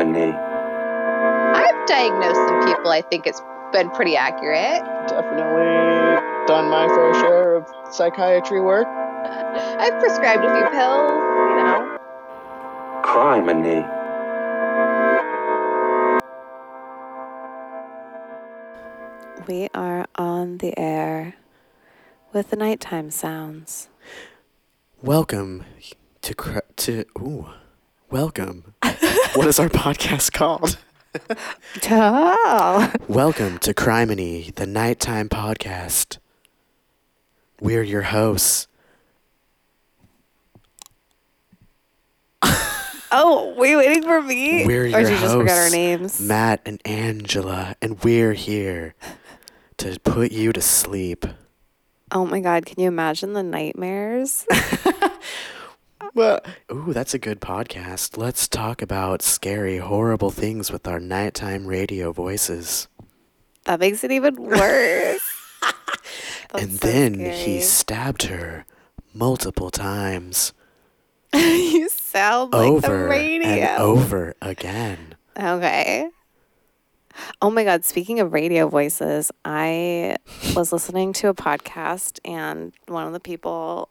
Criminy. I've diagnosed some people. I think it's been pretty accurate. Definitely done my fair share of psychiatry work. I've prescribed a few pills, you know. Criminy. We are on the air with the nighttime sounds. Welcome to cr- to ooh, welcome. what is our podcast called? Oh. Welcome to Criminy, the nighttime podcast. We're your hosts. Oh, were you waiting for me? We're or your did you just forget our hosts, names? Matt and Angela, and we're here to put you to sleep. Oh my god, can you imagine the nightmares? Well, ooh, that's a good podcast. Let's talk about scary, horrible things with our nighttime radio voices. that makes it even worse. And so then scary. he stabbed her multiple times you sound like the over radio. and over again. Okay. Oh my God. Speaking of radio voices, I was listening to a podcast and one of the people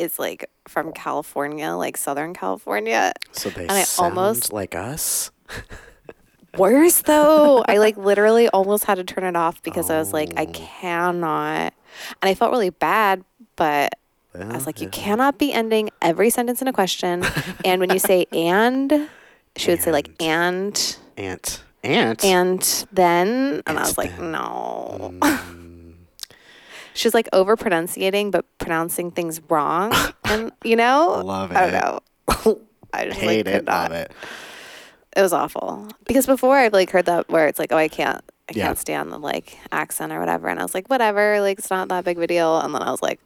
is like from California, like Southern California. So they And I sound almost- like us. Worse though. I like literally almost had to turn it off because I was like, I Oh. cannot. And I felt really bad, but I was like, you cannot be ending every sentence in a question. and when you say and, she would say like and Ant. Ant. and then and I was like, then. no. Mm, She's like over pronunciating but pronouncing things wrong. and you know? Love it. I don't know. I just hate like, it. not. Love it. It was awful. Because before I've like heard that where it's like, oh I can't I Yeah. can't stand the like accent or whatever. And I was like, whatever, like it's not that big of a deal. And then I was like,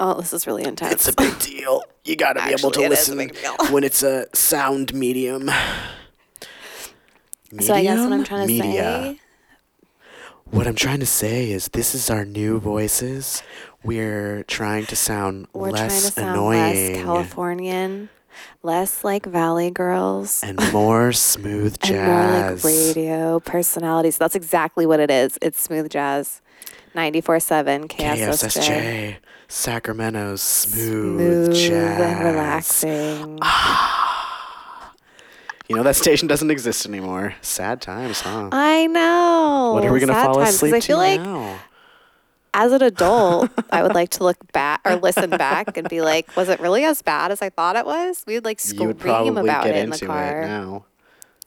Oh, this is really intense. It's a big deal. You got to be able to Actually, it is a listen when it's a sound medium. so I guess what I'm trying to Media. say What I'm trying to say is this is our new voices. We're trying to sound we're less trying to sound annoying less Californian, less like Valley Girls. and more smooth jazz. and more like radio personalities. That's exactly what it is. It's smooth jazz, ninety four seven KSSJ, KSSJ, Sacramento's smooth, smooth jazz. and relaxing. Ah. You know that station doesn't exist anymore. Sad times, huh? I know. what are we gonna Sad fall times, asleep I feel to like now? as an adult, I would like to look back or listen back and be like, was it really as bad as I thought it was? We would like You scream would probably about get it in the into car. it now.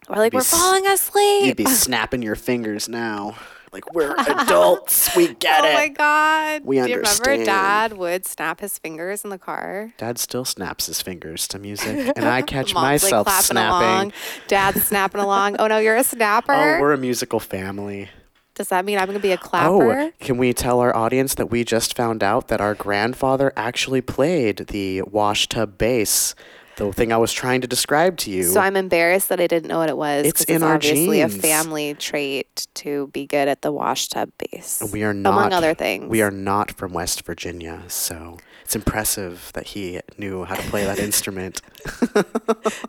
We're like, we're falling asleep. You'd be snapping your fingers now. Like we're adults. We get oh it. Oh my god! We Do you remember. Dad would snap his fingers in the car? Dad still snaps his fingers to music, and I catch Mom's myself like snapping. along. Dad's snapping along. Oh no, you're a snapper. Oh, we're a musical family. Does that mean I'm gonna be a oh, clapper? Oh, can we tell our audience that we just found out that our grandfather actually played the wash tub bass, the thing I was trying to describe to you. So I'm embarrassed that I didn't know what it was. It's in our obviously genes. a family trait to be good at the wash tub bass. we are not among other things. We are not from West Virginia, so it's impressive that he knew how to play that instrument.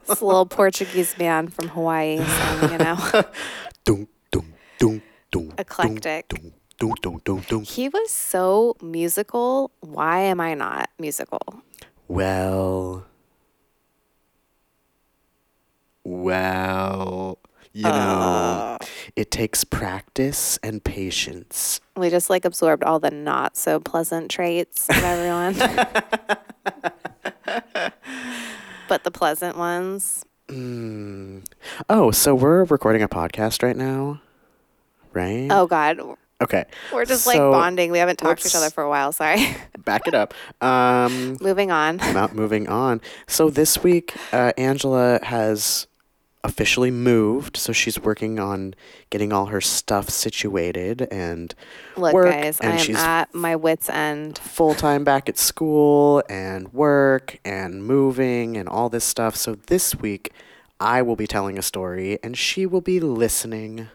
This little Portuguese man from Hawaii, so, you know. Eclectic. He was so musical. Why am I not musical? Well, well, you know, Uh. it takes practice and patience. We just like absorbed all the not so pleasant traits of everyone. but the pleasant ones. Mm. Oh, so we're recording a podcast right now, right? Oh God, okay. we're just like bonding. We haven't talked to each other for a while. Sorry. Back it up. Um, Moving on. not moving on. So this week, uh, Angela has officially moved, so she's working on getting all her stuff situated and Look, work, guys, and am she's at my wits' end. full time back at school and work and moving and all this stuff. So this week, I will be telling a story and she will be listening.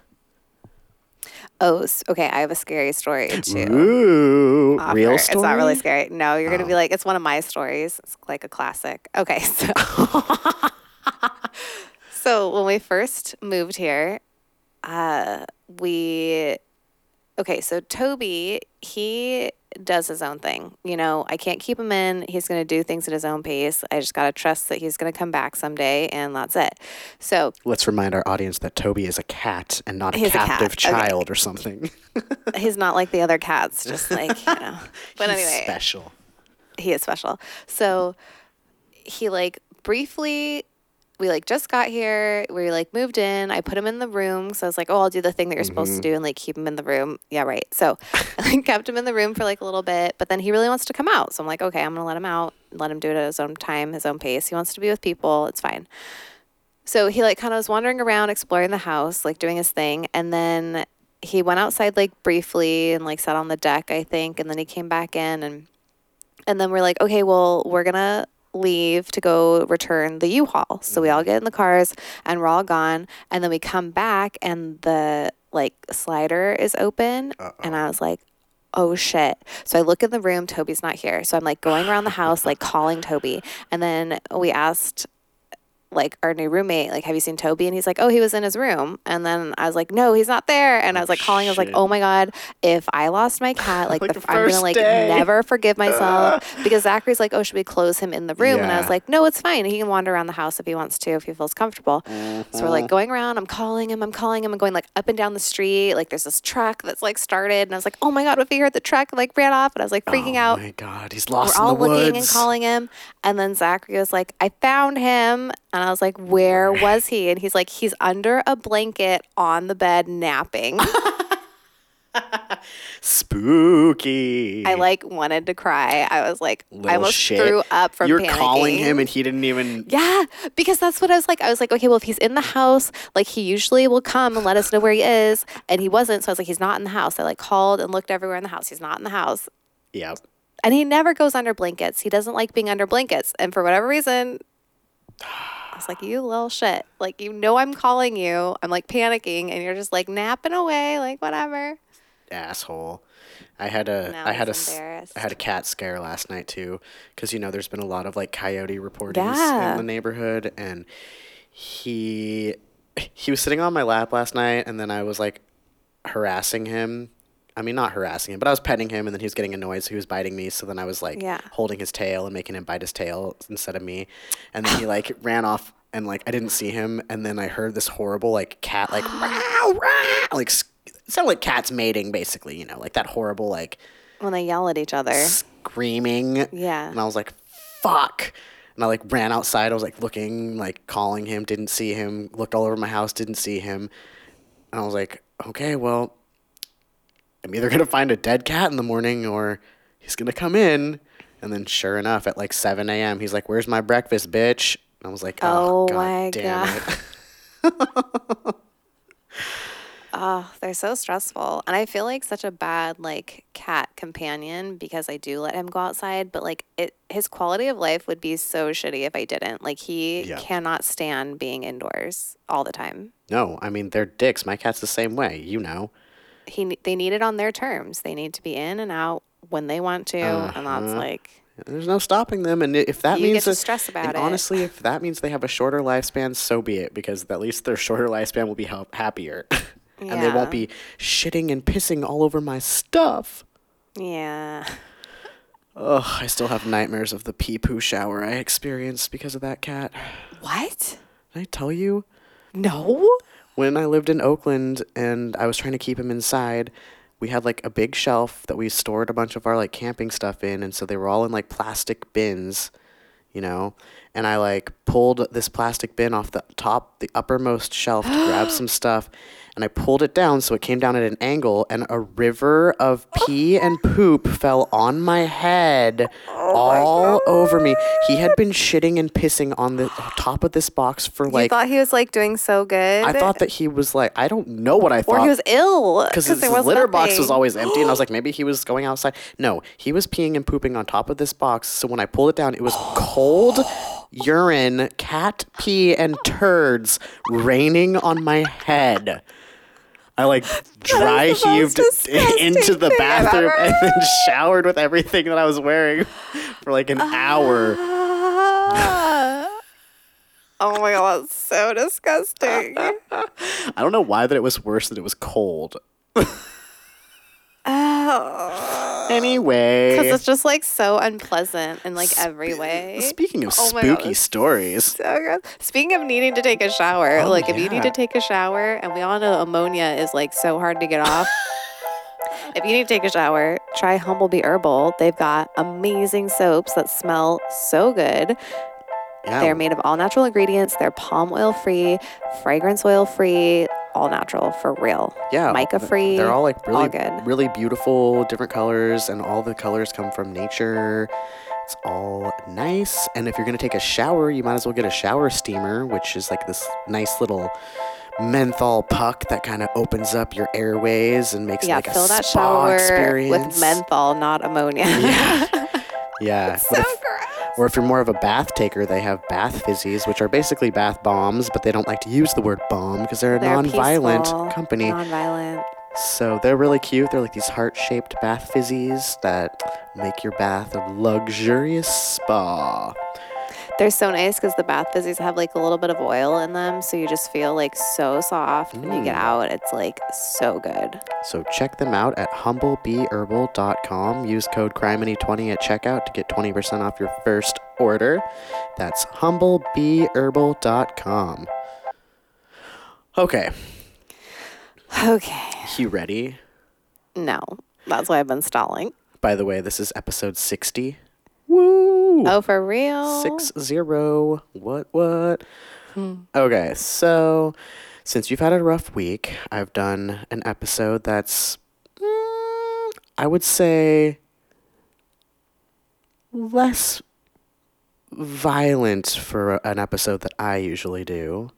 Oh, okay. I have a scary story too. Ooh, Offer. real story. It's not really scary. No, you're gonna be Oh. like, it's one of my stories. It's like a classic. Okay, so So when we first moved here, uh, we okay. So Toby, he does his own thing. You know, I can't keep him in. He's going to do things at his own pace. I just got to trust that he's going to come back someday, and that's it. So Let's remind our audience that Toby is a cat and not a He's a captive okay. child or something. he's not like the other cats, just like you know. But He's anyway, special. he is special. So he like briefly we like just got here. We like moved in. I put him in the room. So I was like, oh, I'll do the thing that you're supposed to mm-hmm. do and like keep him in the room. Yeah, right. So I kept him in the room for like a little bit, but then he really wants to come out. So I'm like, okay, I'm gonna let him out, let him do it at his own time, his own pace. He wants to be with people. It's fine. So he like kind of was wandering around, exploring the house, like doing his thing, and then he went outside like briefly and like sat on the deck, I think, and then he came back in and and then we're like, okay, well, we're gonna leave to go return the U-Haul. So we all mm-hmm. get in the cars and we're all gone, and then we come back and the like slider is open, and I was like. Oh shit. So I look in the room, Toby's not here. So I'm like going around the house, like calling Toby. And then we asked like our new roommate, like, have you seen Toby? And he's like, oh, he was in his room. And then I was like, no, he's not there. And I was like calling, I was like, oh my God, if I lost my cat, like, Like the, the I'm to like day. never forgive myself because Zachary's like, oh, should we close him in the room? And I was like, no, it's fine. He can wander around the house if he wants to, if he feels comfortable. So we're Mm-hmm. like going around, I'm calling him, I'm calling him, I'm going like up and down the street. Like there's this truck that's like started. And I was like, oh my God, what if he heard the truck, like ran off. And I was like freaking oh out my god, he's lost. we're all in the woods. looking and calling him. And then Zachary was like, I found him. And I was like, Where was he? And he's like, He's under a blanket on the bed napping. Spooky. I like wanted to cry. I was like, Little I almost shit. threw up from You're panicking. calling him and he didn't even. Yeah, because that's what I was like. I was like, okay, well, if he's in the house, like he usually will come and let us know where he is, and he wasn't. So I was like, he's not in the house. I like called and looked everywhere in the house. He's not in the house, Yeah. and he never goes under blankets. He doesn't like being under blankets, and for whatever reason, I was like, you little shit. Like you know, I'm calling you. I'm like panicking, and you're just like napping away, like whatever. asshole. I had a Now I had a he's s- embarrassed. I had a cat scare last night too, because you know there's been a lot of like coyote reportings Yeah. in the neighborhood, and he he was sitting on my lap last night, and then I was like harassing him. I mean, not harassing him, but I was petting him, and then he was getting annoyed, so he was biting me. So then I was like Yeah. holding his tail and making him bite his tail instead of me, and then he like ran off. And like I didn't see him, and then I heard this horrible like cat like "Row, row," like s- it sounded like cats mating basically, you know, like that horrible like When they yell at each other. screaming. Yeah. And I was like, fuck. And I like ran outside. I was like looking, like calling him, didn't see him, looked all over my house, didn't see him. And I was like, okay, well, I'm either going to find a dead cat in the morning or he's going to come in. And then sure enough, at like 7 a.m., he's like, where's my breakfast, bitch? And I was like, oh, Oh God my damn God. it. Oh, ah, they're so stressful. And I feel like such a bad like cat companion because I do let him go outside, but like it his quality of life would be so shitty if I didn't. Like he Yeah. cannot stand being indoors all the time. no, I mean, they're dicks. My cat's the same way, you know. He they need it on their terms. They need to be in and out when they want to, and that's Uh-huh. like There's no stopping them, and if that You means that- stress about and it. honestly, if that means they have a shorter lifespan, so be it, because at least their shorter lifespan will be happier, and they won't be shitting and pissing all over my stuff. yeah. Ugh, I still have nightmares of the pee poo shower I experienced because of that cat. What? Did I tell you? No. When I lived in Oakland and I was trying to keep him inside, we had like a big shelf that we stored a bunch of our like camping stuff in, and so they were all in like plastic bins, you know. And I like pulled this plastic bin off the top, the uppermost shelf to grab some stuff, and I pulled it down so it came down at an angle, and a river of pee and poop fell on my head, oh all over me. He had been shitting and pissing on the top of this box for like. you thought he was like doing so good. I thought that he was like, I don't know what I thought. or he was ill because his litter box was always empty, and I was like, maybe he was going outside. No, he was peeing and pooping on top of this box. So when I pulled it down, it was cold urine, cat pee, and turds raining on my head. I like dry heaved into the bathroom and then showered with everything that I was wearing for like an hour. Ah. Oh my god, that's so disgusting. I don't know why that it was worse that it was cold. Oh. Anyway. Because it's just like so unpleasant in like every way. Speaking of Oh spooky stories, So gross. Speaking of needing to take a shower, Oh, like if you need to take a shower, and we all know ammonia is like so hard to get off. if you need to take a shower, try Humblebee Herbal. They've got amazing soaps that smell so good. yeah, They're made of all natural ingredients. They're palm oil free, fragrance oil free, all natural for real. yeah, mica free. They're all like really, all good. really beautiful, different colors, and all the colors come from nature. It's all nice. And if you're gonna take a shower, you might as well get a shower steamer, which is like this nice little menthol puck that kind of opens up your airways and makes Yeah, like fill a that spa shower experience. with menthol, not ammonia. Yeah, yeah. so if- gross. Or if you're more of a bath taker, they have bath fizzies, which are basically bath bombs, but they don't like to use the word bomb because they're a They're non-violent peaceful, company. Non-violent. So they're really cute. They're like these heart-shaped bath fizzies that make your bath a luxurious spa. They're so nice because the bath fizzies have like a little bit of oil in them, so you just feel like so soft when you get Mm. out. It's like so good. So check them out at humblebeeherbal.com. Use code CRIMINY20 at checkout to get 20% off your first order. That's humblebeeherbal.com. Okay, Okay. you ready? No, that's why I've been stalling. By the way, this is episode 60. Woo! Oh, for real? Six zero. What what? Hmm. Okay, so since you've had a rough week, I've done an episode that's mm, I would say less violent for an episode that I usually do.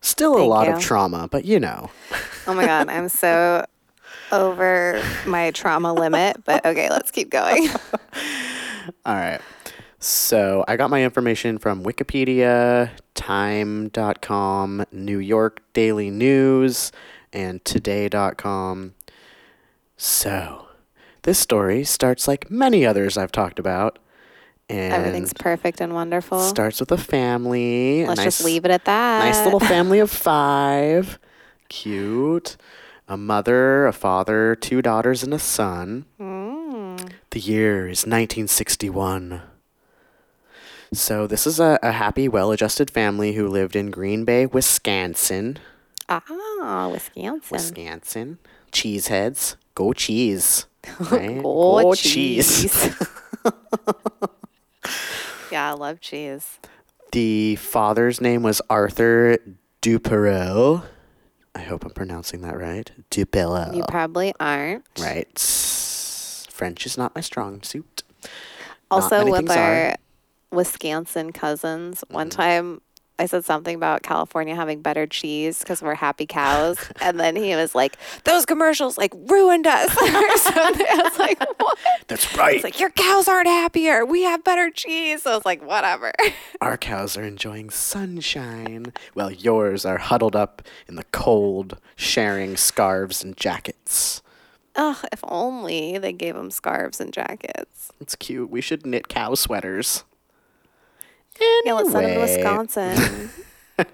Still a lot you. of trauma, but you know. Oh my god, I'm so over my trauma limit. But okay, let's keep going. All right. So I got my information from Wikipedia, Time.com, New York Daily News, and Today.com. So this story starts like many others I've talked about. And Everything's perfect and wonderful. starts with a family. Let's just nice- leave it at that. Nice little family of five. Cute. A mother, a father, two daughters, and a son. Mm. The year is 1961. So, this is a, a happy, well adjusted family who lived in Green Bay, Wisconsin. Ah, Wisconsin. Wisconsin. Cheeseheads. Go cheese. Right? Go yeah, I love cheese. The father's name was Arthur Duperel. I hope I'm pronouncing that right. Duperel. You probably aren't. Right. French is not my strong suit. Also, with things are. our Wisconsin cousins, one Mm-hmm. time I said something about California having better cheese because we're happy cows, and then he was like, "Those commercials like ruined us." I was like, "What?" That's right. It's like your cows aren't happier. We have better cheese. So I was like, "Whatever." Our cows are enjoying sunshine, while yours are huddled up in the cold, sharing scarves and jackets. Ugh, if only they gave them scarves and jackets. It's cute. We should knit cow sweaters. Anyway. Yeah, let's send them to Wisconsin.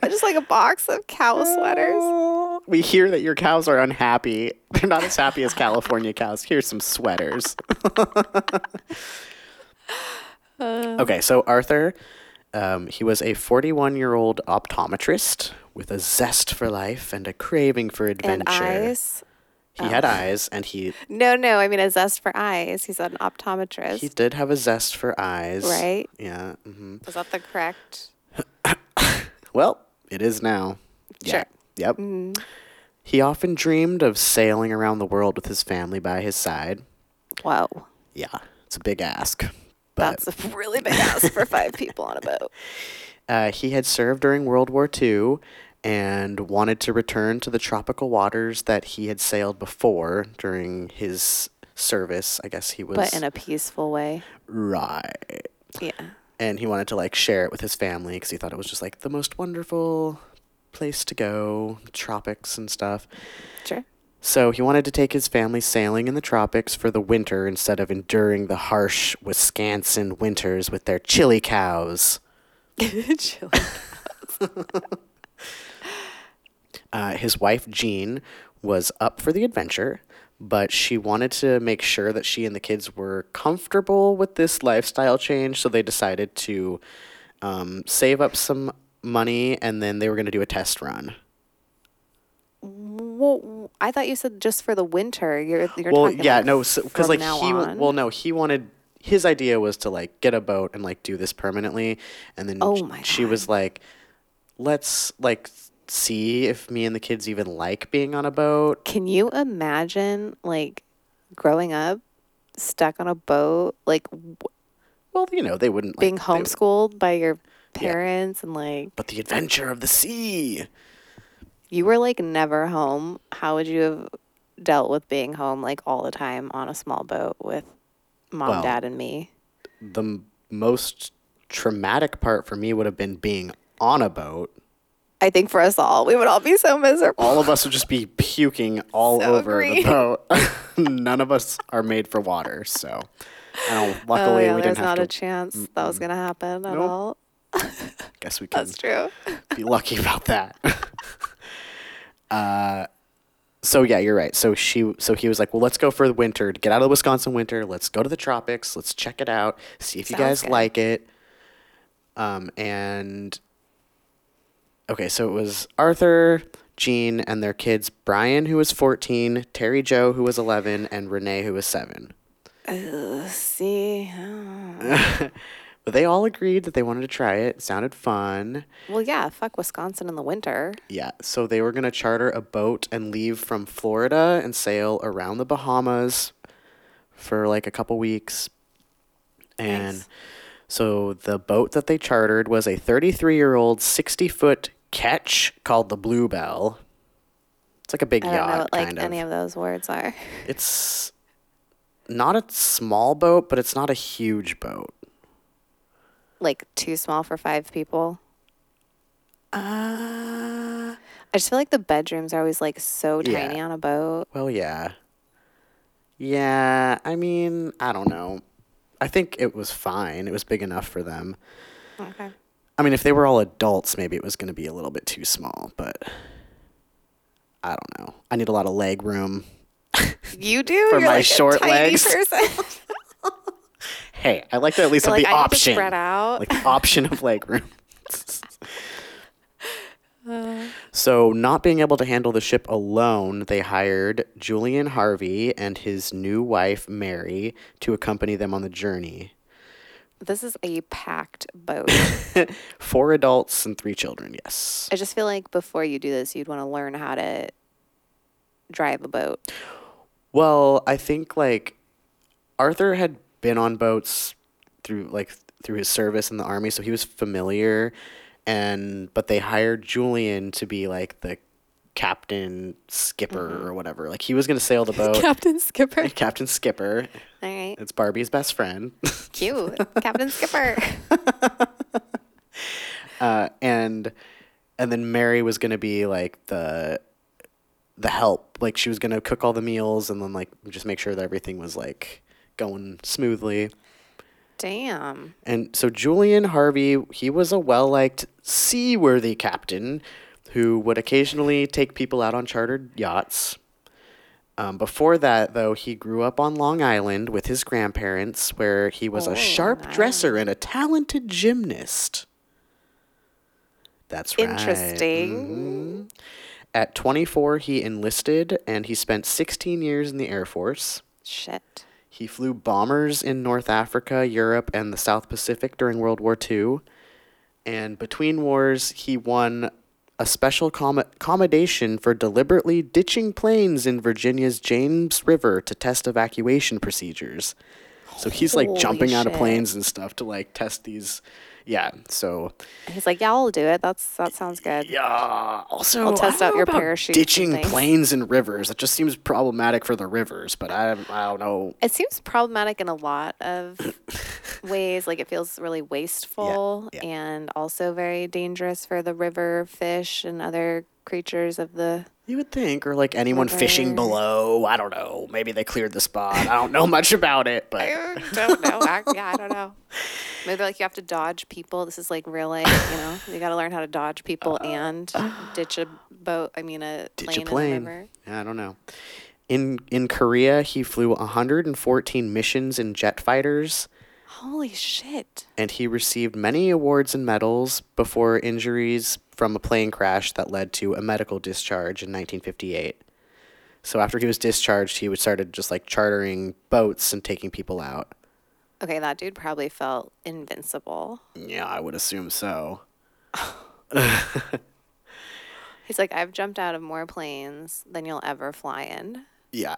Just like a box of cow sweaters. We hear that your cows are unhappy. They're not as happy as California cows. Here's some sweaters. okay, so Arthur, um, he was a 41 year old optometrist with a zest for life and a craving for adventure. And eyes. He had eyes, and he No, no, I mean a zest for eyes. He's an optometrist. he did have a zest for eyes. Right. Yeah. Mm-hmm. Is that the correct? Well, it is now. Sure. Yeah. Yep. Mm. He often dreamed of sailing around the world with his family by his side. Whoa. Yeah, it's a big ask. That's a really big ask for five people on a boat. uh, he had served during World War II and wanted to return to the tropical waters that he had sailed before during his service. I guess he was But in a peaceful way. right. Yeah. and he wanted to like share it with his family because he thought it was just like the most wonderful place to go, tropics and stuff. Sure. So he wanted to take his family sailing in the tropics for the winter instead of enduring the harsh Wisconsin winters with their chili cows. Chili. Uh, his wife Jean was up for the adventure, but she wanted to make sure that she and the kids were comfortable with this lifestyle change, so they decided to um, save up some money and then they were going to do a test run. Well, I thought you said just for the winter. You're you're well, yeah, no, because from like he, on? well, no, he wanted his idea was to like get a boat and like do this permanently, and then Oh she was like, let's like see if me and the kids even like being on a boat. Can you imagine like growing up stuck on a boat, like w- Well, you know, they wouldn't like, being would- homeschooled by your parents and like but the adventure of the sea. you were like never home? How would you have dealt with being home like all the time on a small boat with mom, Well, dad, and me? The m- most traumatic part for me would have been being on a boat. I think for us all, we would all be so miserable. All of us would just be puking all So over agree. the boat. None of us are made for water, so. Oh luckily, yeah, we there's didn't have not to. a chance that was gonna happen at Nope. all. Guess we can That's true. be lucky about that. uh, so yeah, you're right. So she, so he was like, "Well, let's go for the winter. Get out of the Wisconsin winter. Let's go to the tropics. Let's check it out. See if you guys good. like it." Um, and okay, so it was Arthur, Jean, and their kids: Brian, who was 14, Terry Jo, who was 11, and Renee, who was seven. See, oh. But they all agreed that they wanted to try it. It sounded fun. well, yeah, fuck Wisconsin in the winter. Yeah, so they were going to charter a boat and leave from Florida and sail around the Bahamas for like a couple weeks. And Nice. so the boat that they chartered was a 33 year old 60 foot ketch called the Bluebelle. It's like a big I don't yacht, know what like kind any of. of those words are. It's not a small boat, but it's not a huge boat. Like too small for five people. Uh, I just feel like the bedrooms are always like so Yeah. tiny on a boat. Well, yeah. Yeah, I mean, I don't know. I think it was fine. It was big enough for them. Okay. I mean, if they were all adults, maybe it was going to be a little bit too small, but I don't know. I need a lot of leg room. You do For You're my like short legs. Hey, I like to at least You're have like the I option. spread out. Like the option of leg room. so, not being able to handle the ship alone, they hired Julian Harvey and his new wife, Mary, to accompany them on the journey. This is a packed boat. Four adults and three children, yes. I just feel like before you do this, you'd want to learn how to drive a boat. Well, I think like Arthur had been on boats through like through his service in the army, so he was familiar. And but they hired Julian to be like the captain skipper or whatever. Like he was gonna sail the boat. Captain Skipper. captain skipper. All right. It's Barbie's best friend. Cute. Captain Skipper. uh, and and then Mary was gonna be like the the help. Like she was gonna cook all the meals and then like just make sure that everything was like going smoothly. Damn. And so Julian Harvey, he was a well liked seaworthy captain who would occasionally take people out on chartered yachts. Um, before that, though, he grew up on Long Island with his grandparents, where he was Oh, a sharp dresser and a talented gymnast. That's right. Interesting. Mhm. At 24, he enlisted and he spent 16 years in the Air Force. Shit. He flew bombers in North Africa, Europe, and the South Pacific during World War II. And between wars, he won a special com- accommodation for deliberately ditching planes in Virginia's James River to test evacuation procedures. So he's like Holy jumping out of planes and stuff to like test these. Yeah. So He's like, yeah, I'll do it. That's that sounds good. yeah. Also, I'll test I out your and Ditching planes in rivers. That just seems problematic for the rivers. But I, I don't know. It seems problematic in a lot of ways. Like it feels really wasteful yeah. and also very dangerous for the river fish and other creatures of the You would think, or like anyone fishing below. I don't know. Maybe they cleared the spot. I don't know much about it, but I don't know. I, yeah, I don't know. Maybe like you have to dodge people. This is like real life, you know. You got to learn how to dodge people and ditch a boat. I mean, a ditch plane, a plane. in the river. Yeah, I don't know. In in Korea, he flew 114 missions in jet fighters, Holy shit! and he received many awards and medals before injuries from a plane crash that led to a medical discharge in 1958. So after he was discharged, he would started just like chartering boats and taking people out. Okay, that dude probably felt invincible. Yeah, I would assume so. He's like, I've jumped out of more planes than you'll ever fly in. Yeah.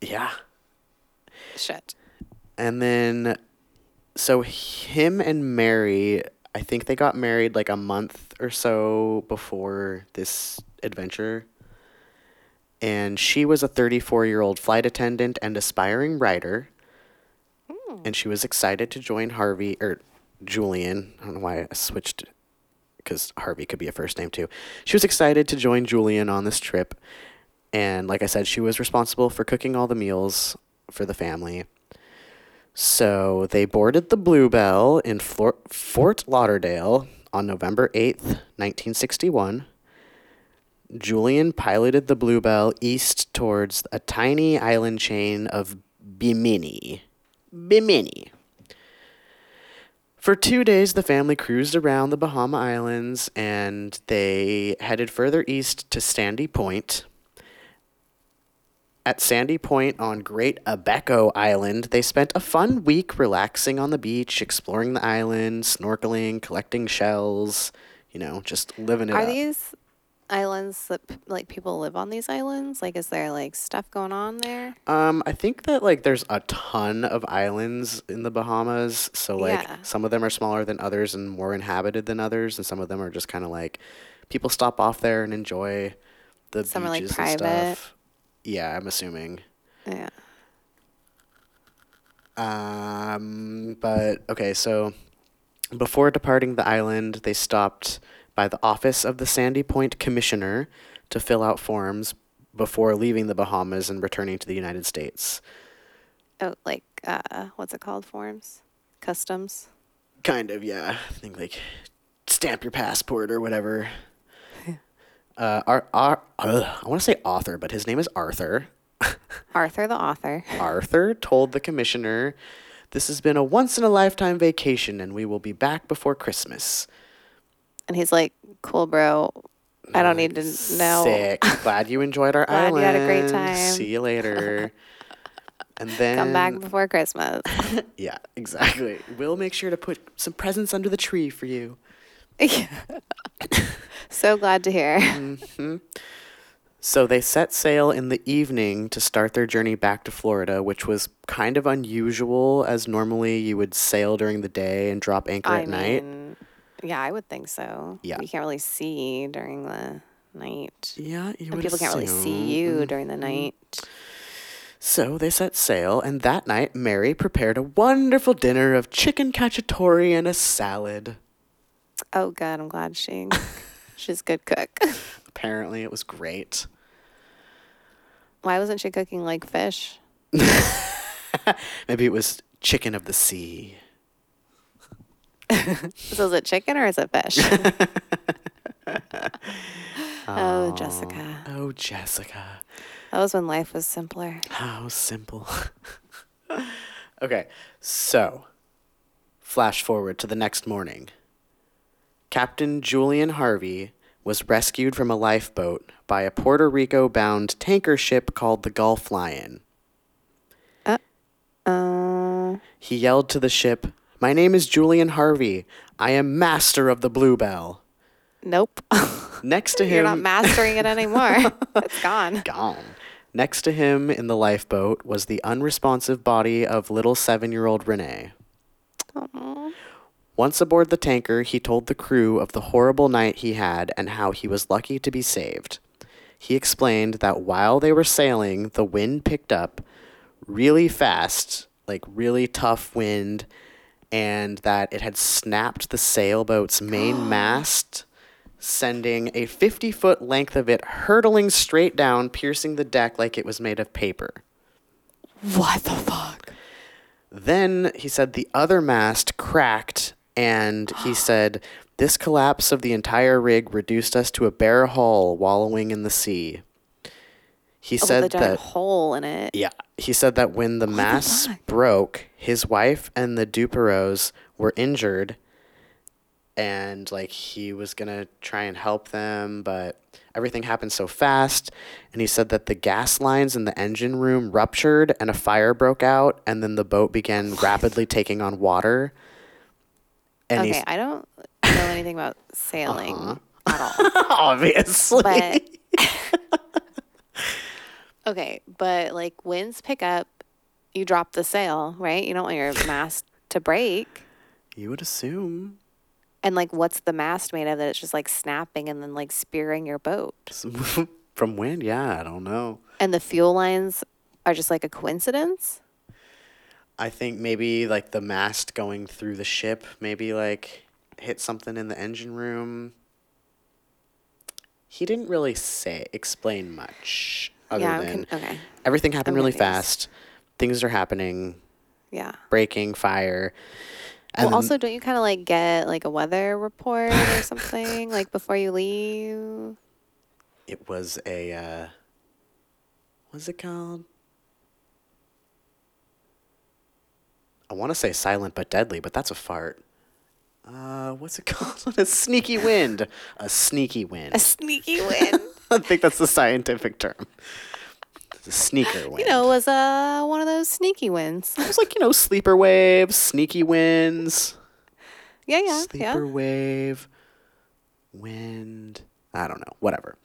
Yeah. Shit. And then, so him and Mary, I think they got married like a month or so before this adventure. And she was a 34 year old flight attendant and aspiring writer. Hmm. And she was excited to join Harvey, or Julian. I don't know why I switched, because Harvey could be a first name too. She was excited to join Julian on this trip. And like I said, she was responsible for cooking all the meals for the family. So they boarded the Bluebelle in Fort Lauderdale on November 8th, 1961. Julian piloted the Bluebelle east towards a tiny island chain of Bimini. Bimini. For two days, the family cruised around the Bahama Islands and they headed further east to Sandy Point. At Sandy Point on Great Abaco Island, they spent a fun week relaxing on the beach, exploring the island, snorkeling, collecting shells, you know, just living it Are up. these islands that like people live on these islands? Like, is there like stuff going on there? Um, I think that like there's a ton of islands in the Bahamas, so like Yeah. some of them are smaller than others and more inhabited than others, and some of them are just kind of like people stop off there and enjoy the Some are, like, beaches private. and stuff. Yeah, I'm assuming. Yeah. Um, but okay, so before departing the island, they stopped by the office of the Sandy Point Commissioner to fill out forms before leaving the Bahamas and returning to the United States. Oh, like uh, what's it called? Forms, customs. Kind of, yeah. I think like stamp your passport or whatever. Uh, our, our, uh, I want to say author, but his name is Arthur. Arthur, the author. Arthur told the commissioner, "This has been a once in a lifetime vacation, and we will be back before Christmas." And he's like, "Cool, bro. I don't need to know." Sick. Glad you enjoyed our Glad island. you had a great time. See you later. And then Come back before Christmas. Yeah, exactly. We'll make sure to put some presents under the tree for you. so glad to hear. Mm-hmm. So they set sail in the evening to start their journey back to Florida, which was kind of unusual, as normally you would sail during the day and drop anchor I at night. yeah, I would think so. Yeah. You can't really see during the night. Yeah, you And would people can't really see you mm-hmm. during the night. So they set sail, and that night Mary prepared a wonderful dinner of chicken cacciatore and a salad. Oh, good. I'm glad she she's a good cook. Apparently, it was great. Why wasn't she cooking like fish? Maybe it was chicken of the sea. So is it chicken or is it fish? oh, Jessica. Oh, Jessica. That was when life was simpler. How simple. okay, so flash forward to the next morning. Captain Julian Harvey was rescued from a lifeboat by a Puerto Rico bound tanker ship called the Gulf Lion. Uh, uh... He yelled to the ship, My name is Julian Harvey. I am master of the Bluebelle. nope. Next to him. You're not mastering it anymore. it's gone. gone. Next to him in the lifeboat was the unresponsive body of little seven year old Renee. Once aboard the tanker, he told the crew of the horrible night he had and how he was lucky to be saved. He explained that while they were sailing, the wind picked up really fast, like really tough wind, and that it had snapped the sailboat's main mast sending a 50 foot length of it hurtling straight down, piercing the deck like it was made of paper. What the fuck? Then he said the other mast cracked, and he said, This collapse of the entire rig reduced us to a bare hull wallowing in the sea. He Oh, with said a giant that. hole in it. Yeah. He said that when the masts fuck? broke, his wife and the Duperraults were injured and like he was going to try and help them, but everything happened so fast and he said that the gas lines in the engine room ruptured and a fire broke out and then the boat began rapidly taking on water. Okay, I don't know anything about sailing Uh-huh. at all. obviously But okay, but like winds pick up, you drop the sail, right? You don't want your mast to break. you would assume And like, what's the mast made of that it's just like snapping and then like spearing your boat? from wind, yeah, I don't know. And the fuel lines are just like a coincidence? I think maybe like the mast going through the ship, maybe like hit something in the engine room. He didn't really say explain much other yeah, than con- okay. everything happened I'm really confused. fast. Things are happening, Yeah. breaking, fire. And well, then- also, don't you kind of like get like a weather report or something like before you leave? it was a uh, what's it called? I want to say silent but deadly, but that's a fart. Uh, what's it called? a sneaky wind. A sneaky wind. A sneaky wind. I think that's the scientific term. It's a sneaker wind. you know, it was uh, one of those sneaky winds. it was like you know sleeper waves, sneaky winds, yeah, yeah, sleeper yeah. wave, wind. I don't know. Whatever.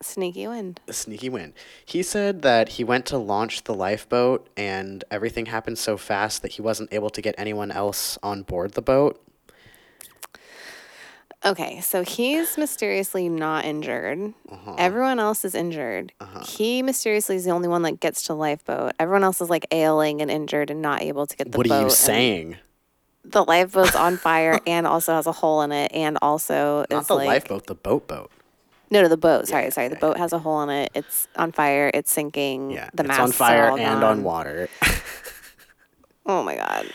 Sneaky wind. a sneaky win. He said that he went to launch the lifeboat and everything happened so fast that he wasn't able to get anyone else on board the boat. Okay, so he's mysteriously not injured. Uh-huh. Everyone else is injured. He mysteriously is the only one that gets to lifeboat. Everyone else is like ailing and injured and not able to get the lifeboat. what boat. are you and saying? The lifeboat's on fire and also has a hole in it, and also Not is the like lifeboat, the boat boat. No, no, the boat. Sorry, Yeah, sorry. The yeah, boat has a hole in it. It's on fire. It's sinking. Yeah, the it's masts on fire and gone. on water. Oh my god.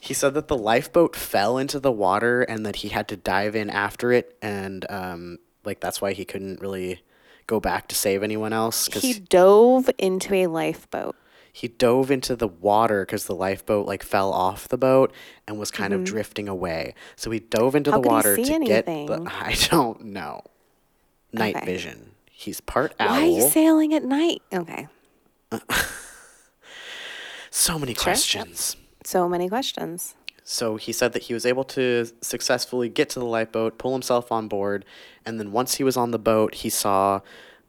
he said that the lifeboat fell into the water and that he had to dive in after it, and um, like that's why he couldn't really go back to save anyone else because he dove into a lifeboat. He dove into the water because the lifeboat like fell off the boat and was kind of drifting away. So he dove into Mm-hmm. How the water to get. The, anything? I don't know. Night Okay. vision. He's part owl. Why are you sailing at night? Okay. so many Sure. questions. So many questions. So he said that he was able to successfully get to the lifeboat, pull himself on board, and then once he was on the boat, he saw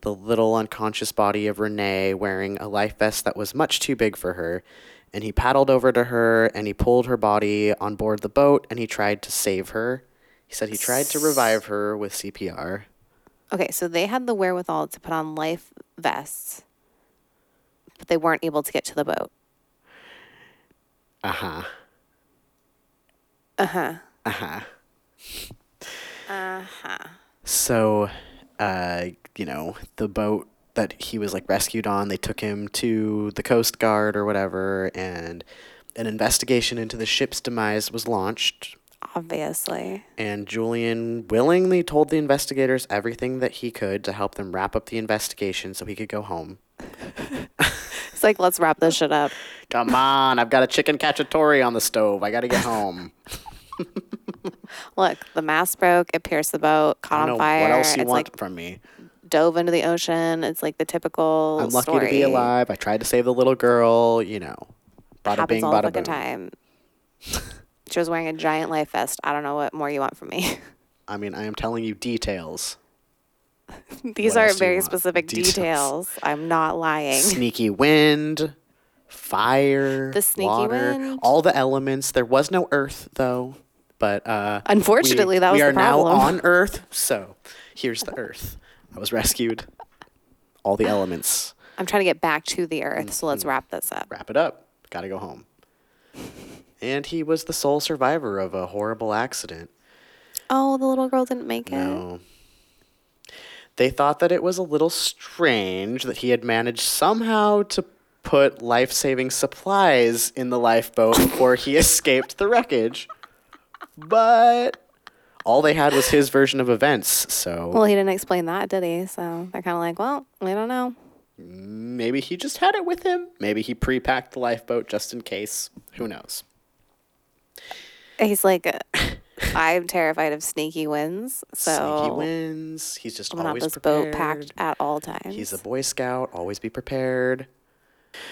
the little unconscious body of Renee wearing a life vest that was much too big for her. And he paddled over to her and he pulled her body on board the boat and he tried to save her. He said he tried to revive her with CPR. Okay, so they had the wherewithal to put on life vests, but they weren't able to get to the boat. Uh huh. Uh huh. Uh huh. Uh huh. So, uh, you know, the boat that he was like rescued on, they took him to the Coast Guard or whatever, and an investigation into the ship's demise was launched. Obviously. And Julian willingly told the investigators everything that he could to help them wrap up the investigation so he could go home. It's like, let's wrap this shit up. Come on, I've got a chicken cacciatore on the stove. I got to get home. Look, the mast broke. It pierced the boat, I caught don't on know fire. what else you it's want like from me. dove into the ocean. It's like the typical. I'm lucky to be alive. I tried to save the little girl, you know. Bada Happens bing, all the bada fucking boom. time. she was wearing a giant life vest. I don't know what more you want from me. I mean, I am telling you details. These What are else do you very specific Details. details. I'm not lying. Sneaky wind, fire, The sneaky water, wind? all the elements. There was no earth though, but uh, Unfortunately, we, that was we the are now on Earth. So here's the Earth. I was rescued. All the elements. I'm trying to get back to the earth, so Mm-hmm. let's wrap this up. Wrap it up. Got to go home. And he was the sole survivor of a horrible accident. Oh, the little girl didn't make it. No. They thought that it was a little strange that he had managed somehow to put life saving supplies in the lifeboat before he escaped the wreckage. But all they had was his version of events, so Well, he didn't explain that, did he? So they're kind of like, well, we don't know. maybe he just had it with him. Maybe he pre packed the lifeboat just in case. Who knows? He's like, I'm terrified of sneaky wins, so Sneaky wins. He's just I'm gonna have always this prepared. boat packed at all times. He's a Boy Scout, always be prepared.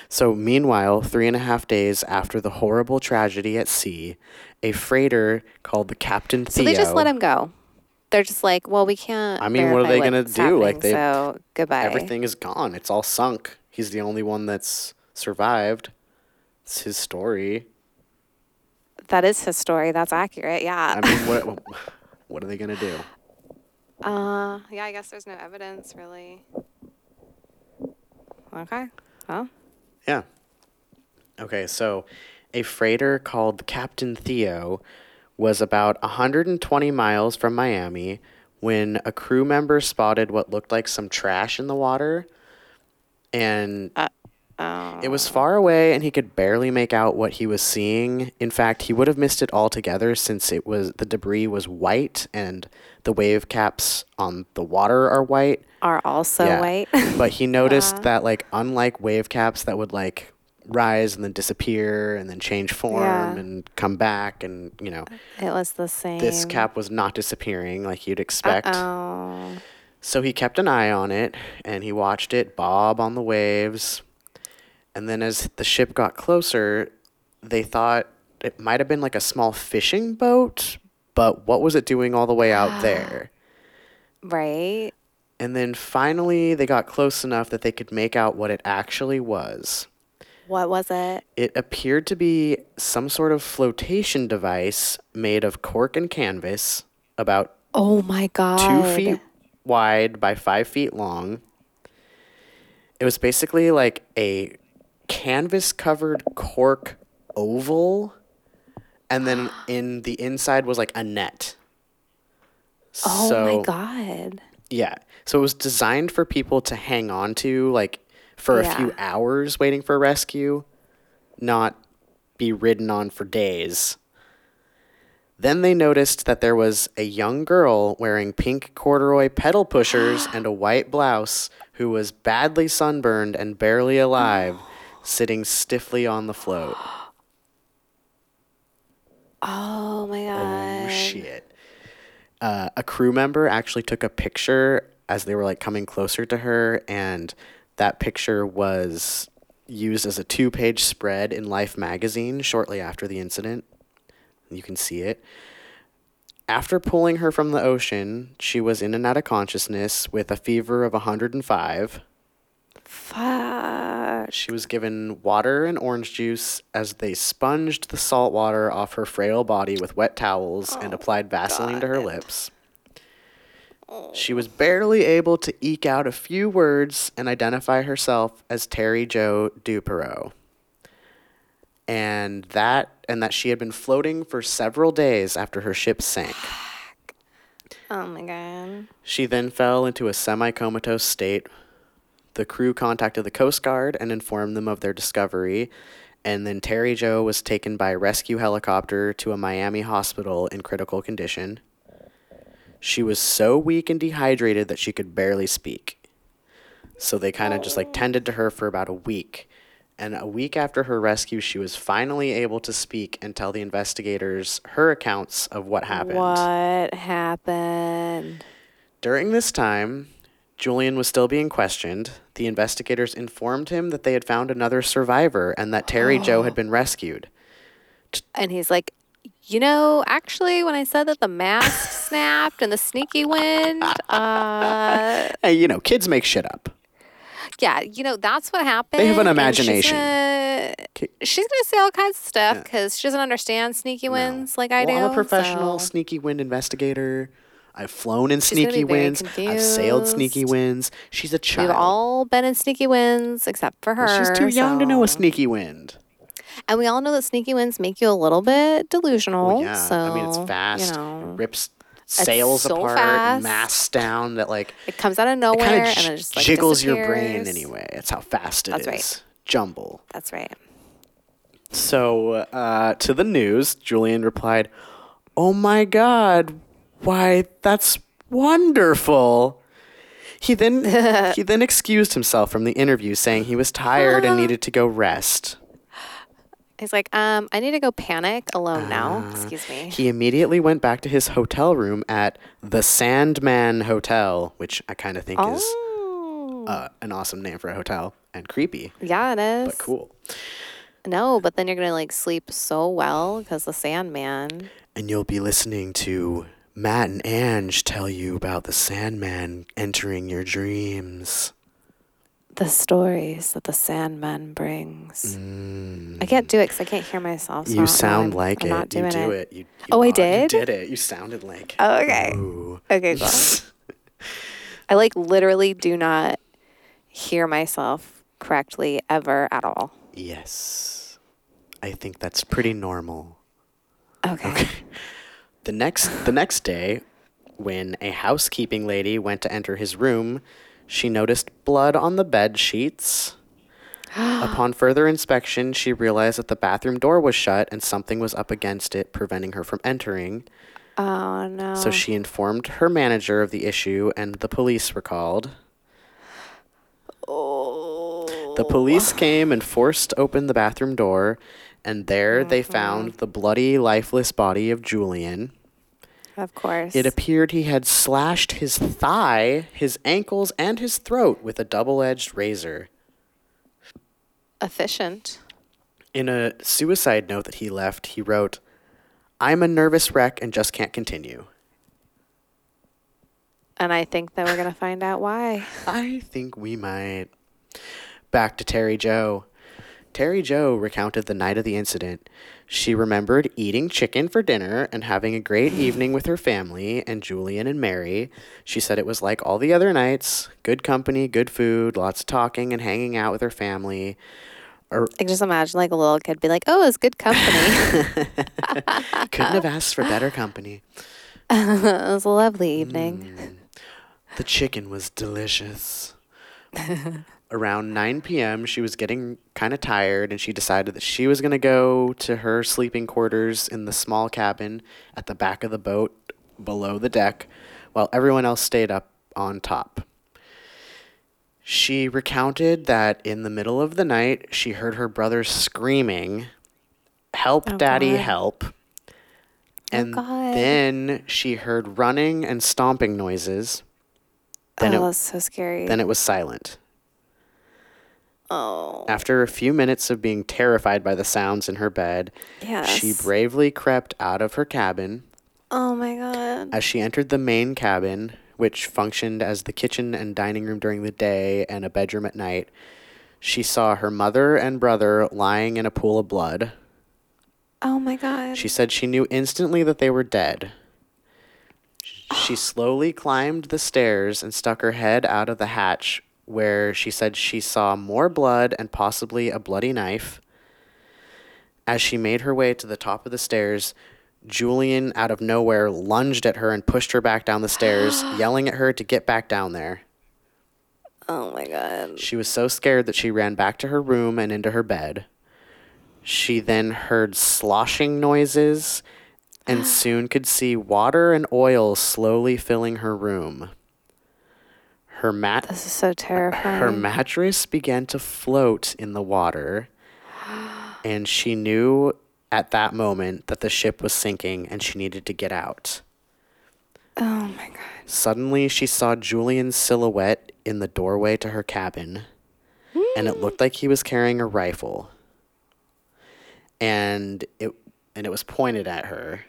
So, meanwhile, three and a half days after the horrible tragedy at sea, a freighter called the Captain Theo. so they just let him go. They're just like, well, we can't. I mean, what are they gonna do? Like, they- so goodbye. Everything is gone. It's all sunk. He's the only one that's survived. It's his story. That is his story. That's accurate. Yeah. I mean, what what are they gonna do? Uh, yeah. I guess there's no evidence really. Okay. Well, Yeah. Okay, so a freighter called Captain Theo was about 120 miles from Miami when a crew member spotted what looked like some trash in the water. And uh, it was far away and he could barely make out what he was seeing. In fact, he would have missed it altogether since it was the debris was white and the wave caps on the water are white. are also Yeah. white. but he noticed that like unlike wave caps that would like rise and then disappear and then change form Yeah. and come back and you know it was the same. this cap was not disappearing like you'd expect Oh. so he kept an eye on it and he watched it bob on the waves and then as the ship got closer they thought it might have been like a small fishing boat but what was it doing all the way out there Right. and then finally they got close enough that they could make out what it actually was What was it? It appeared to be some sort of flotation device made of cork and canvas, about Oh my god. two feet wide by five feet long. It was basically like a canvas covered cork oval, and then in the inside was like a net. Oh so, my god. Yeah. So it was designed for people to hang on to like for a few hours waiting for rescue, not be ridden on for days. Then they noticed that there was a young girl wearing pink corduroy pedal pushers and a white blouse who was badly sunburned and barely alive, sitting stiffly on the float. Oh my god. Oh shit. Uh, a crew member actually took a picture as they were like coming closer to her, and that picture was used as a two page spread in Life magazine shortly after the incident. You can see it. After pulling her from the ocean, she was in and out of consciousness with a fever of 105. Fuck. She was given water and orange juice as they sponged the salt water off her frail body with wet towels and oh, applied Vaseline to her lips. She was barely able to eke out a few words and identify herself as Terry Jo Duperrault. And that and that she had been floating for several days after her ship sank. Oh my god. She then fell into a semi comatose state. The crew contacted the Coast Guard and informed them of their discovery. And then Terry Jo was taken by a rescue helicopter to a Miami hospital in critical condition. She was so weak and dehydrated that she could barely speak. So they kind of just like tended to her for about a week. And a week after her rescue, she was finally able to speak and tell the investigators her accounts of what happened. What happened? During this time, Julian was still being questioned. The investigators informed him that they had found another survivor and that Terry Jo had been rescued. And he's like, you know, actually, when I said that the mask snapped and the sneaky wind, uh, Hey, you know, kids make shit up. yeah, you know, that's what happened. They have an imagination. She's gonna, she's gonna say all kinds of stuff because she doesn't understand sneaky winds like I well, do. I'm a professional so- sneaky wind investigator. I've flown in gonna sneaky winds. I've sailed sneaky winds. She's a child. We've all been in sneaky winds except for her. She's too young to know a sneaky wind. And we all know that sneaky winds make you a little bit delusional. Well, yeah. So I mean, it's fast. You know, It rips sails so apart, fast. masts down. That like It comes out of nowhere it kind and of just like jiggles your brain anyway. That's how fast it is. That's right. Jumble. That's right. So uh, to the news, Julian replied, "Oh my God, why that's wonderful." He then he then excused himself from the interview, saying he was tired and needed to go rest. He's like, um, I need to go panic alone now. Uh, Excuse me. He immediately went back to his hotel room at the Sandman Hotel, which I kind of think is oh. uh, an awesome name for a hotel and creepy, yeah, it is. but cool. No, but then you're gonna like sleep so well because the Sandman. And you'll be listening to Matt and Ange tell you about the Sandman entering your dreams. The stories that the Sandman brings. I can't do it because I can't hear myself. so Mm. you sound I'm- like I'm it. Not You do it. it. You, you Oh, I did? You did it. You sounded like. Oh, okay. Ooh. Okay, cool. I like literally do not hear myself correctly ever at all. Yes. I think that's pretty normal. Okay. The next the next day, when a housekeeping lady went to enter his room, she noticed blood on the bed sheets. Upon further inspection, she realized that the bathroom door was shut and something was up against it, preventing her from entering. Oh no. So she informed her manager of the issue, and the police were called. Oh. The police came and forced open the bathroom door, and there they found mm-hmm. the bloody, lifeless body of Julian. Of course. It appeared he had slashed his thigh, his ankles, and his throat with a double edged razor. efficient. In a suicide note that he left, he wrote, I'm a nervous wreck and just can't continue. And I think that we're gonna find out why. I think we might. Back to Terry Jo. Terry Jo recounted the night of the incident. She remembered eating chicken for dinner and having a great evening with her family and Julian and Mary. She said it was like all the other nights good company, good food, lots of talking and hanging out with her family. Er, I can just imagine like a little kid be like, "Oh, it's good company. Couldn't have asked for better company. it was a lovely evening." Mm. The chicken was delicious. Around 9 p.m., she was getting kind of tired and she decided that she was going to go to her sleeping quarters in the small cabin at the back of the boat below the deck while everyone else stayed up on top. She recounted that in the middle of the night, she heard her brother screaming, Help, Oh, Daddy, God. help. Oh, and God. then she heard running and stomping noises. Then, oh, it, that's so scary. then it was silent. Oh, After a few minutes of being terrified by the sounds in her bed, yes. she bravely crept out of her cabin. oh my god. As she entered the main cabin, which functioned as the kitchen and dining room during the day and a bedroom at night, she saw her mother and brother lying in a pool of blood. Oh my god. She said she knew instantly that they were dead. She slowly climbed the stairs and stuck her head out of the hatch, where she said she saw more blood and possibly a bloody knife. As she made her way to the top of the stairs, Julian, out of nowhere, lunged at her and pushed her back down the stairs, yelling at her to get back down there. oh my god. She was so scared that she ran back to her room and into her bed. She then heard sloshing noises and soon could see water and oil slowly filling her room. Her mat This is so terrifying. her mattress began to float in the water and she knew at that moment that the ship was sinking and she needed to get out. oh my god. Suddenly, she saw Julian's silhouette in the doorway to her cabin, and it looked like he was carrying a rifle. And it and it was pointed at her.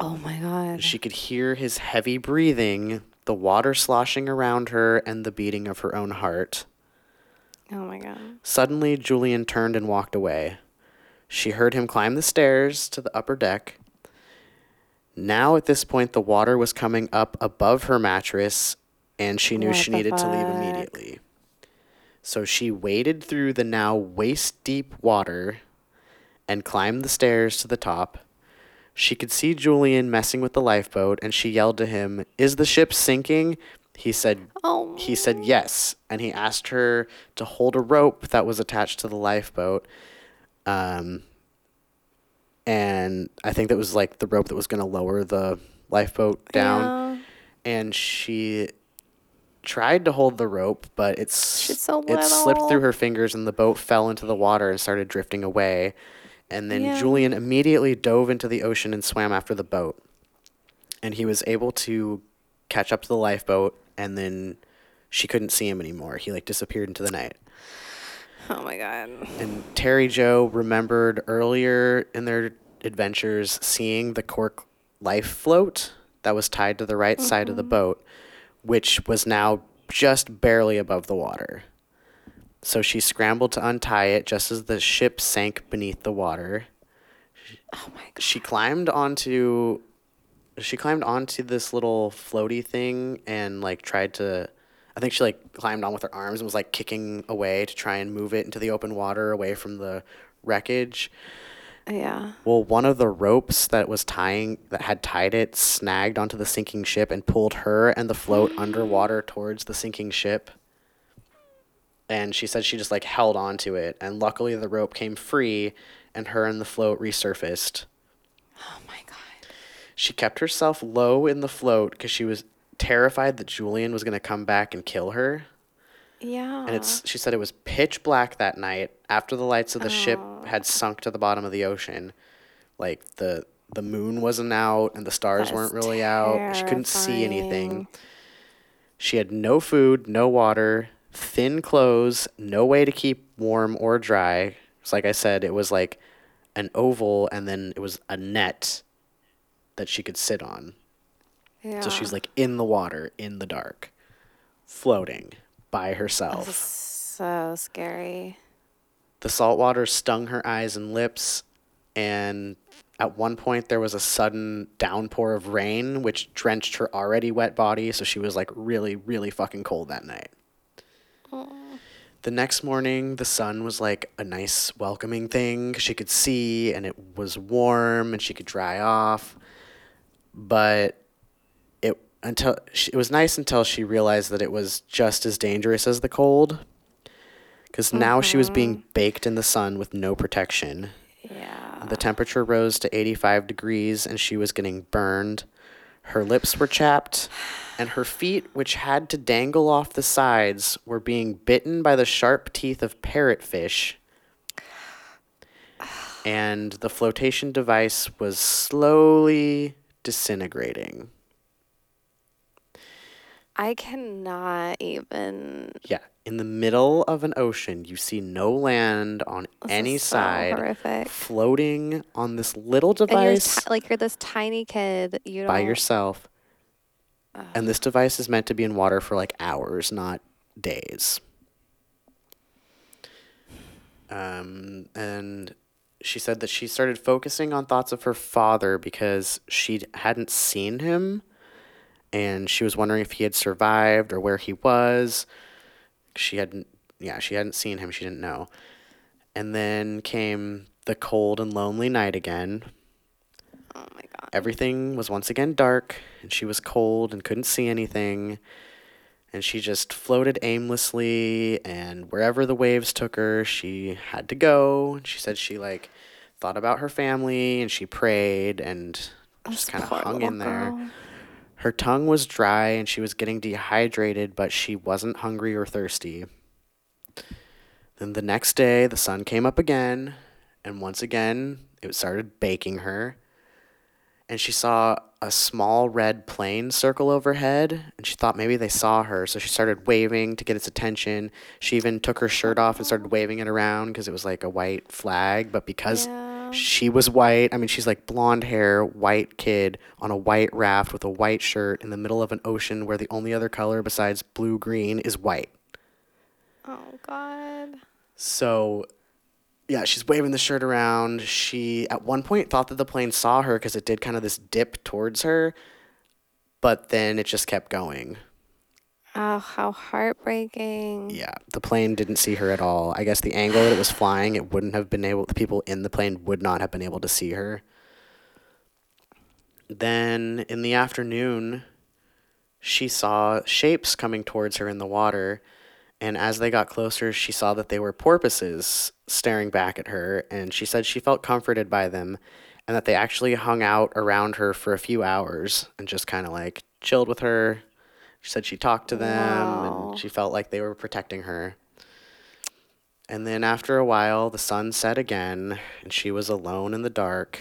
Oh my god. She could hear his heavy breathing, the water sloshing around her, and the beating of her own heart. Oh my god. Suddenly, Julian turned and walked away. She heard him climb the stairs to the upper deck. Now, at this point, the water was coming up above her mattress, and she knew What she needed to leave immediately. So she waded through the now waist deep water and climbed the stairs to the top. She could see Julian messing with the lifeboat and she yelled to him, "Is the ship sinking?" He said Oh. he said yes, and he asked her to hold a rope that was attached to the lifeboat. Um, and I think that was like the rope that was going to lower the lifeboat down. And she tried to hold the rope, but it's so it slipped through her fingers, and the boat fell into the water and started drifting away. And then Yeah. Julian immediately dove into the ocean and swam after the boat. And he was able to catch up to the lifeboat, and then she couldn't see him anymore. He like disappeared into the night. Oh my god. And Terry Jo remembered earlier in their adventures seeing the cork life float that was tied to the right side of the mm-hmm. boat, which was now just barely above the water. So she scrambled to untie it just as the ship sank beneath the water. Oh my god. She climbed onto she climbed onto this little floaty thing and like tried to I think she like climbed on with her arms and was like kicking away to try and move it into the open water away from the wreckage. Yeah. Well, one of the ropes that was tying that had tied it snagged onto the sinking ship and pulled her and the float underwater towards the sinking ship. And she said she just like held onto it and luckily the rope came free and her and the float resurfaced. Oh my god. She kept herself low in the float because she was terrified that Julian was going to come back and kill her. Yeah. And it's she said it was pitch black that night after the lights of the ship had oh. sunk to the bottom of the ocean. Like the the moon wasn't out and the stars weren't really out. She couldn't see anything. She had no food, no water, thin clothes, no way to keep warm or dry. It's like I said, it was like an oval and then it was a net that she could sit on. yeah. So she's like in the water in the dark, floating by This is herself. so scary. The salt water stung her eyes and lips, and at one point there was a sudden downpour of rain, which drenched her already wet body. So she was like really, really fucking cold that night. The next morning, the sun was like a nice, welcoming thing. She could see, and it was warm, and she could dry off. But it until she, it was nice until she realized that it was just as dangerous as the cold. Because now she was being mm-hmm. baked in the sun with no protection. Yeah. The temperature rose to 85 degrees and she was getting burned. Her lips were chapped, and her feet, which had to dangle off the sides, were being bitten by the sharp teeth of parrotfish. And the flotation device was slowly disintegrating. I cannot even. Yeah, in the middle of an ocean, you see no land on This any is so side, horrific. floating on this little And you're device. like you're this tiny kid. You by yourself. And this device is meant to be in water for like hours, not days. Um, and she said that she started focusing on thoughts of her father because she hadn't seen him and she was wondering if he had survived or where he was. She hadn't, yeah, she hadn't seen him. She didn't know. And then came the cold and lonely night again, Oh my god. Everything was once again dark, and she was cold and couldn't see anything. And she just floated aimlessly, and wherever the waves took her, she had to go. And she said she like thought about her family and she prayed and just kind of hung in there. Her tongue was dry and she was getting dehydrated, but she wasn't hungry or thirsty. Then the next day, the sun came up again, and once again, it started baking her. And she saw a small red plane circle overhead, and she thought maybe they saw her, so she started waving to get its attention. She even took her shirt off and started waving it around because it was like a white flag, but because Yeah. She was white. I mean, she's like blonde hair, white kid on a white raft with a white shirt in the middle of an ocean where the only other color besides blue green is white. Oh god. So, yeah, she's waving the shirt around. She at one point thought that the plane saw her because it did kind of this dip towards her, but then it just kept going. Oh, how heartbreaking. Yeah, the plane didn't see her at all. I guess the angle that it was flying, it wouldn't have been able. The people in the plane would not have been able to see her. Then in the afternoon, she saw shapes coming towards her in the water. And as they got closer, she saw that they were porpoises staring back at her. And she said she felt comforted by them and that they actually hung out around her for a few hours and just kind of like chilled with her. She said she talked to them Wow. and she felt like they were protecting her. And then after a while, the sun set again, and she was alone in the dark.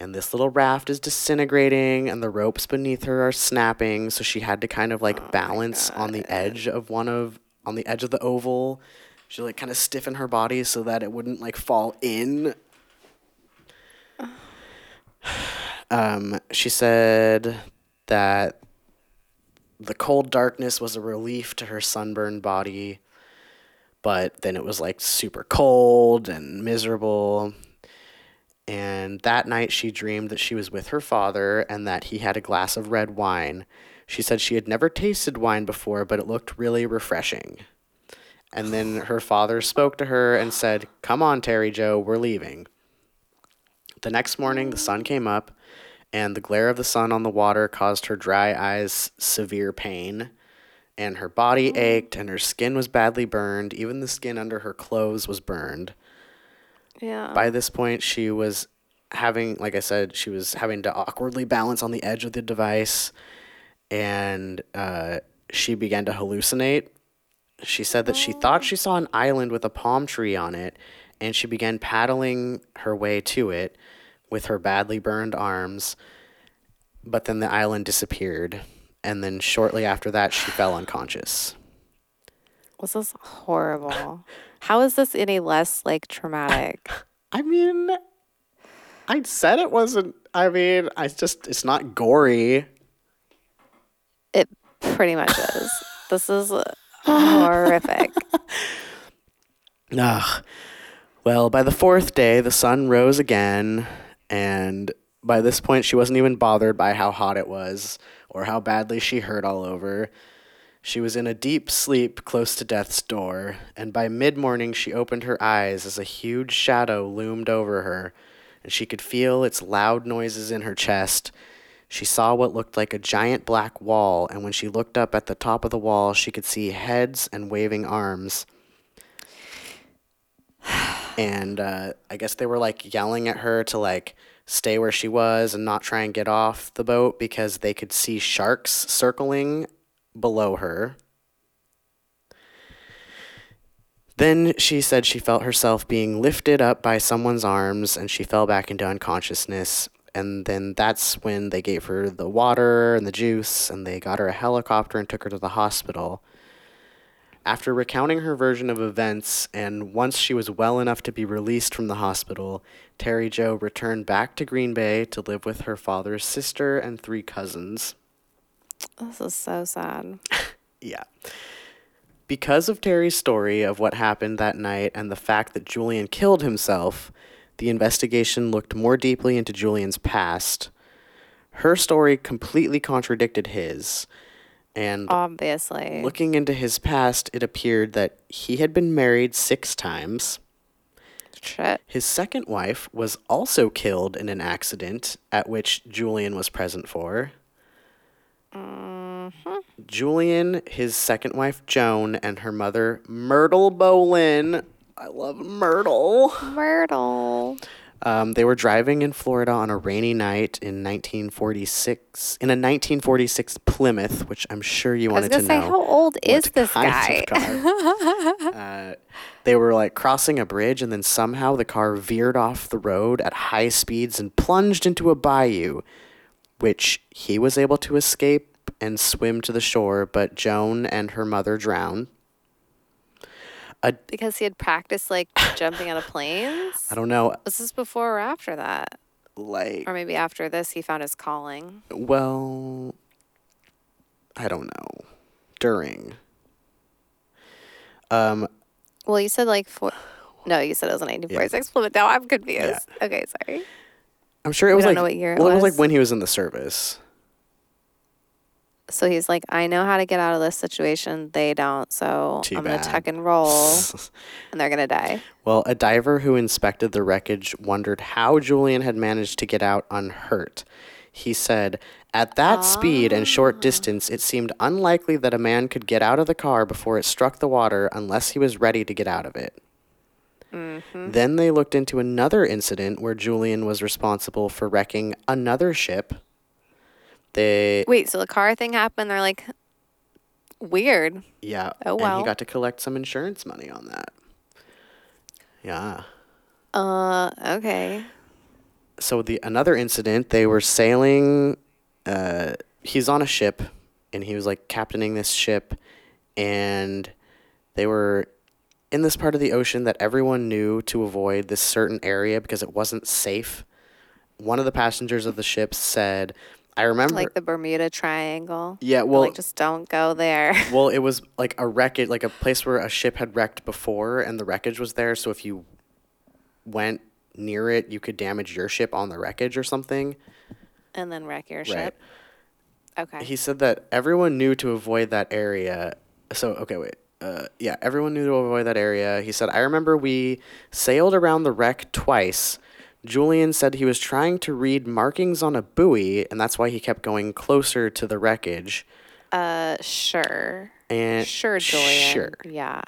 And this little raft is disintegrating, and the ropes beneath her are snapping. So she had to kind of like balance on the edge of one of on the edge of the oval. She like kind of stiffen her body so that it wouldn't like fall in. Um, she said that the cold darkness was a relief to her sunburned body but then it was like super cold and miserable. And that night she dreamed that she was with her father and that he had a glass of red wine. She said she had never tasted wine before, but it looked really refreshing. And then her father spoke to her and said, Come on, Terry Jo, we're leaving. The next morning, the sun came up, and the glare of the sun on the water caused her dry eyes severe pain and her body ached and her skin was badly burned. Even the skin under her clothes was burned. Yeah. By this point, she was having, like I said, she was having to awkwardly balance on the edge of the device and uh, she began to hallucinate. She said that she thought she saw an island with a palm tree on it and she began paddling her way to it with her badly burned arms. But then the island disappeared. And then shortly after that, she fell unconscious. This is horrible. How is this any less like traumatic? I mean, I said it wasn't. I mean, I just, it's not gory. It pretty much is. This is horrific. Ugh. Well, by the fourth day, the sun rose again, and by this point, she wasn't even bothered by how hot it was or how badly she hurt all over. She was in a deep sleep close to death's door, and by mid morning, she opened her eyes as a huge shadow loomed over her, and she could feel its loud noises in her chest. She saw what looked like a giant black wall, and when she looked up at the top of the wall, she could see heads and waving arms and uh, I guess they were like yelling at her to like stay where she was and not try and get off the boat because they could see sharks circling below her. Then she said she felt herself being lifted up by someone's arms and she fell back into unconsciousness. And then that's when they gave her the water and the juice and they got her a helicopter and took her to the hospital. After recounting her version of events, and once she was well enough to be released from the hospital, Terry Jo returned back to Green Bay to live with her father's sister and three cousins. This is so sad. Yeah. Because of Terry's story of what happened that night and the fact that Julian killed himself, the investigation looked more deeply into Julian's past. Her story completely contradicted his. And Obviously. Looking into his past, it appeared that he had been married six times. Shit. His second wife was also killed in an accident at which Julian was present for. Mm-hmm. Julian, his second wife Joan, and her mother Myrtle Bolin. I love Myrtle. Myrtle. Um, they were driving in Florida on a rainy night in 1946 in a 1946 Plymouth, which I'm sure you I was wanted gonna say, know. how old is this guy? car. uh, they were like crossing a bridge, and then somehow the car veered off the road at high speeds and plunged into a bayou, which he was able to escape and swim to the shore, but Joan and her mother drowned. Because he had practiced like jumping out of planes. I don't know, Was this before or after that? like, Or maybe after this, he found his calling. well, I don't know. During. Um, Well, you said like four. No, you said it was a 1946 Plymouth. Now I'm confused. Okay, sorry. I'm sure it was don't like know what year it well, it was was? like when he was in the service. So he's like, I know how to get out of this situation. They don't. So Too I'm going bad. to tuck and roll and they're going to die. Well, a diver who inspected the wreckage wondered how Julian had managed to get out unhurt. He said, At that speed and short ah. distance, it seemed unlikely that a man could get out of the car before it struck the water unless he was ready to get out of it. Mm-hmm. Then they looked into another incident where Julian was responsible for wrecking another ship. They, Wait, so the car thing happened. They're like, weird. yeah, Oh, and he got to collect some insurance money on that. Yeah. Uh, okay. so the another incident they were sailing uh he's on a ship and he was like captaining this ship and they were in this part of the ocean that everyone knew to avoid this certain area because it wasn't safe one of the passengers of the ship said i remember Like the Bermuda Triangle. yeah well like, just don't go there. well it was like a wreckage like a place where a ship had wrecked before and the wreckage was there so if you went near it you could damage your ship on the wreckage or something and then wreck your Right. ship. Okay. he said that everyone knew to avoid that area. So okay, wait. Uh, yeah, everyone knew to avoid that area. He said, "I remember we sailed around the wreck twice. Julian said he was trying to read markings on a buoy, and that's why he kept going closer to the wreckage. uh, sure. And Sure, Julian. Sure. Yeah.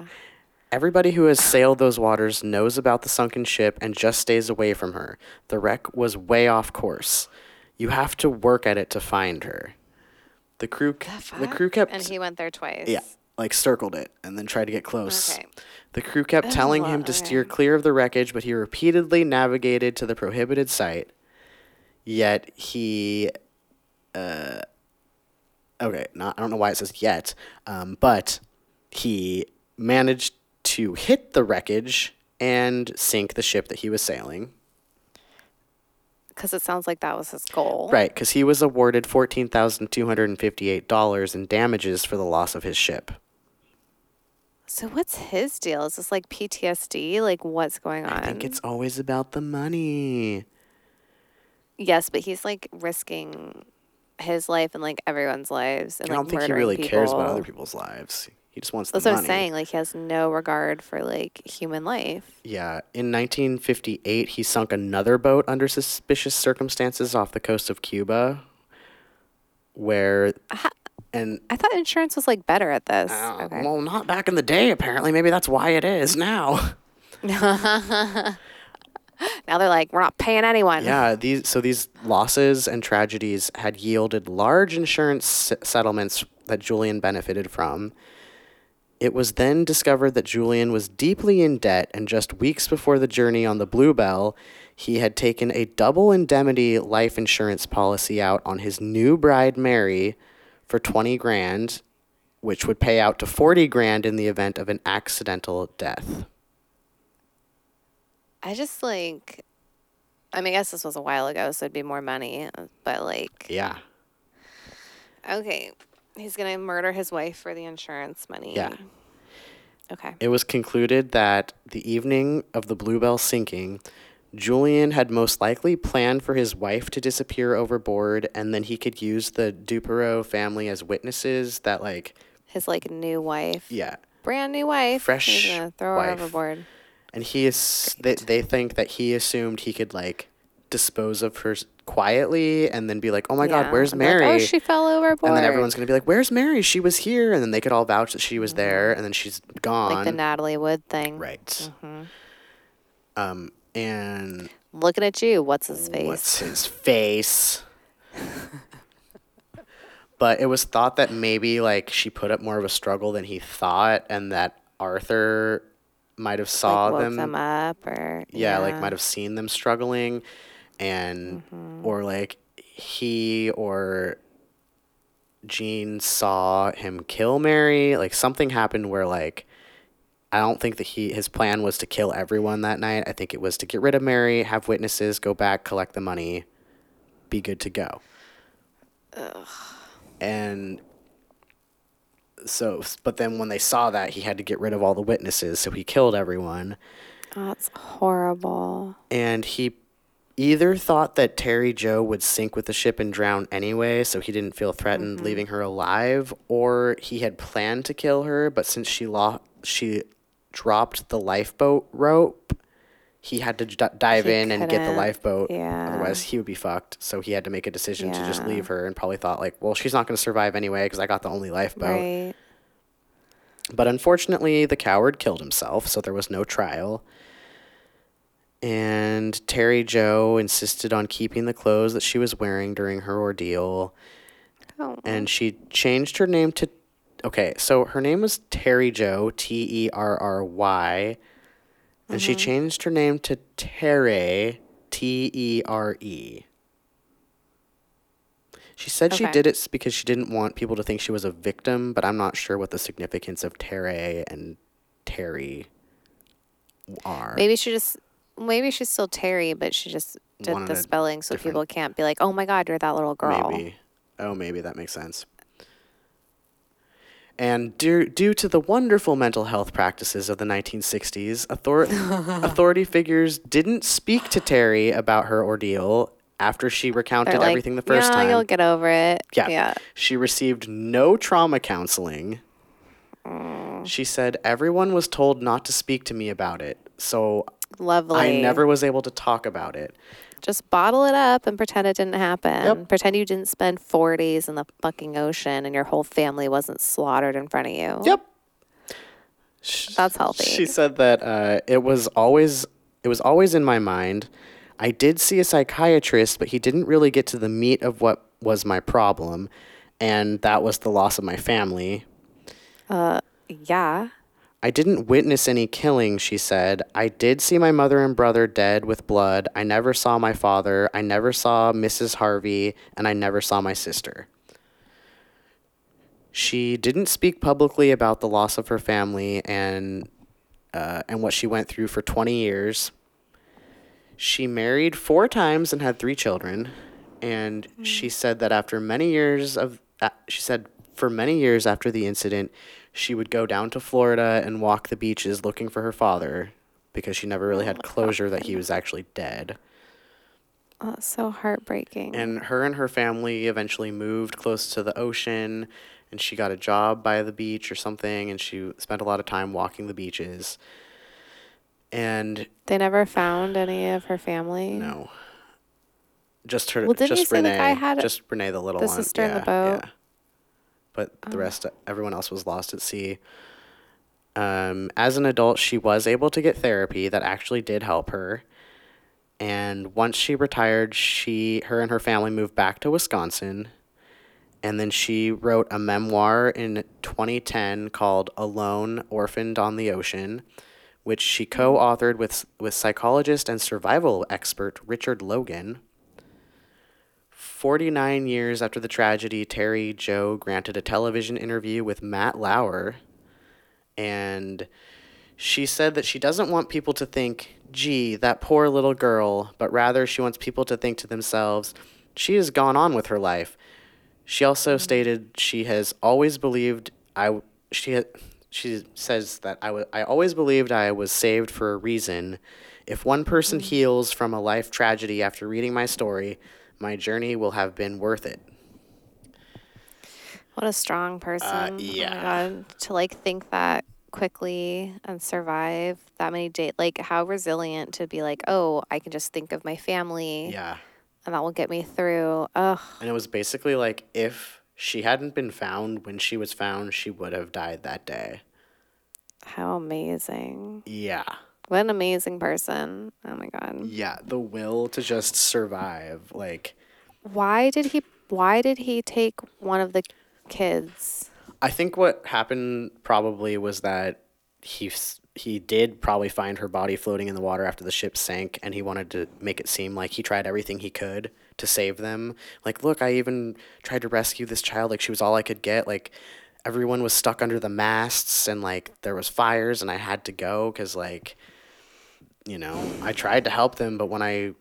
Everybody who has sailed those waters knows about the sunken ship and just stays away from her. The wreck was way off course. You have to work at it to find her. The crew, the crew kept And he went there twice. Yeah, like circled it and then tried to get close. Okay. The crew kept telling him to steer clear of the wreckage, but he repeatedly navigated to the prohibited site. Yet he, uh, okay, not I don't know why it says yet, um, but he managed to hit the wreckage and sink the ship that he was sailing. Because it sounds like that was his goal. Right, because he was awarded fourteen thousand two hundred and fifty-eight dollars in damages for the loss of his ship. So what's his deal? Is this like PTSD? Like what's going on? I think it's always about the money. yes, but he's like risking his life and like everyone's lives and I like don't think he really cares about other people's lives. He just wants That's the what. I'm saying. Like he has no regard for like human life. Yeah, in 1958, he sunk another boat under suspicious circumstances off the coast of Cuba, where and I thought insurance was like better at this. uh, okay. well, not back in the day. Apparently, maybe that's why it is now. Now they're like, we're not paying anyone. yeah, these so these losses and tragedies had yielded large insurance s- settlements that Julian benefited from. It was then discovered that Julian was deeply in debt, and just weeks before the journey on the Bluebelle, he had taken a double indemnity life insurance policy out on his new bride Mary for 20 grand, which would pay out to 40 grand in the event of an accidental death. I just like, I mean, I guess this was a while ago, so it'd be more money. But like, Yeah. okay, he's gonna murder his wife for the insurance money. Yeah. Okay. It was concluded that the evening of the Bluebelle sinking, Julian had most likely planned for his wife to disappear overboard, and then he could use the Duperrault family as witnesses that, like, His like new wife, yeah. brand new wife. Fresh gonna throw wife. her overboard. And he is, they, they think that he assumed he could, like, dispose of her quietly and then be like, oh my Yeah, God, where's be like, Mary? oh, she fell overboard. and then everyone's going to be like, where's Mary? She was here. And then they could all vouch that she was there, and then she's gone. like the Natalie Wood thing. right. Mm-hmm. Um, and Looking at you. What's his face? What's his face? but it was thought that maybe like she put up more of a struggle than he thought, and that Arthur might have saw like woke them. them, up, or yeah, like might have seen them struggling, and Mm-hmm. or like he or Jean saw him kill Mary. Like something happened where like I don't think that he his plan was to kill everyone that night. I think it was to get rid of Mary, have witnesses, go back, collect the money, be good to go. Ugh. And so, but then when they saw that, he had to get rid of all the witnesses, so he killed everyone Oh, that's horrible. and he either thought that Terry Jo would sink with the ship and drown anyway, so he didn't feel threatened mm-hmm. leaving her alive, or he had planned to kill her, but since she lost she dropped the lifeboat rope, he had to d- dive He in and get the couldn't- lifeboat. yeah. Otherwise, he would be fucked. So he had to make a decision to just Yeah. leave her, and probably thought like, well, she's not going to survive anyway because I got the only lifeboat. Right. But unfortunately, the coward killed himself, so there was no trial. And Terry Jo insisted on keeping the clothes that she was wearing during her ordeal. Oh. And she changed her name to. Okay, so her name was Terry Jo, T E R R Y. And she mm-hmm. changed her name to Terre, T E R E. She said she did it because she didn't want people to think she was a victim, but I'm not sure what the significance of Terre and Terry are. Maybe she just maybe she's still Terry, but she just did Wanted the spelling so people can't be like, "Oh my God, you're that little girl." Maybe. Oh, maybe that makes sense. And due, due to the wonderful mental health practices of the 1960s, author- authority figures didn't speak to Terry about her ordeal after she recounted like, everything the first yeah, time. you'll get over it. Yeah. Yeah. She received no trauma counseling. Mm. She said, Everyone was told not to speak to me about it. So Lovely. I never was able to talk about it. Just bottle it up and pretend it didn't happen. Yep. Pretend you didn't spend four days in the fucking ocean and your whole family wasn't slaughtered in front of you. Yep. That's healthy. She said that uh, it was always it was always in my mind. I did see a psychiatrist, but he didn't really get to the meat of what was my problem, and that was the loss of my family. yeah. I didn't witness any killing, she said. I did see my mother and brother dead with blood. I never saw my father. I never saw Mrs. Harvey, and I never saw my sister. She didn't speak publicly about the loss of her family and uh, and what she went through for 20 years. She married four times and had three children. And she said that after many years of, uh, she said for many years after the incident, she would go down to Florida and walk the beaches looking for her father because she never really oh had closure that he was actually dead. Oh, so heartbreaking. And her and her family eventually moved close to the ocean and she got a job by the beach or something and she spent a lot of time walking the beaches. And they never found any of her family. no. Just her Well, didn't just you say the guy had just Renee the little the one. sister in the boat? Yeah. But the rest everyone else was lost at sea. Um, as an adult, she was able to get therapy that actually did help her. And once she retired, she her and her family moved back to Wisconsin. And then she wrote a memoir in 2010 called Alone, Orphaned on the Ocean, which she co-authored with with psychologist and survival expert Richard Logan. 49 years after the tragedy, Terry Jo granted a television interview with Matt Lauer. And she said that she doesn't want people to think, gee, that poor little girl, but rather she wants people to think to themselves, she has gone on with her life. She also mm-hmm. stated she has always believed I she she says that I wa- I always believed I was saved for a reason. If one person mm-hmm. heals from a life tragedy after reading my story, my journey will have been worth it. What a strong person. Oh Uh, yeah. my God. To like think that quickly and survive that many days. Like how resilient to be like, oh, I can just think of my family Yeah. and that will get me through. Ugh. And it was basically like if she hadn't been found when she was found, she would have died that day. How amazing. Yeah. What an amazing person. Oh my God. Yeah, the will to just survive. Like Why did he why did he take one of the kids? I think what happened probably was that he he did probably find her body floating in the water after the ship sank and he wanted to make it seem like he tried everything he could to save them. Like, look, I even tried to rescue this child like she was all I could get. Like everyone was stuck under the masts and like there was fires and I had to go cuz like you know, I tried to help them, but when I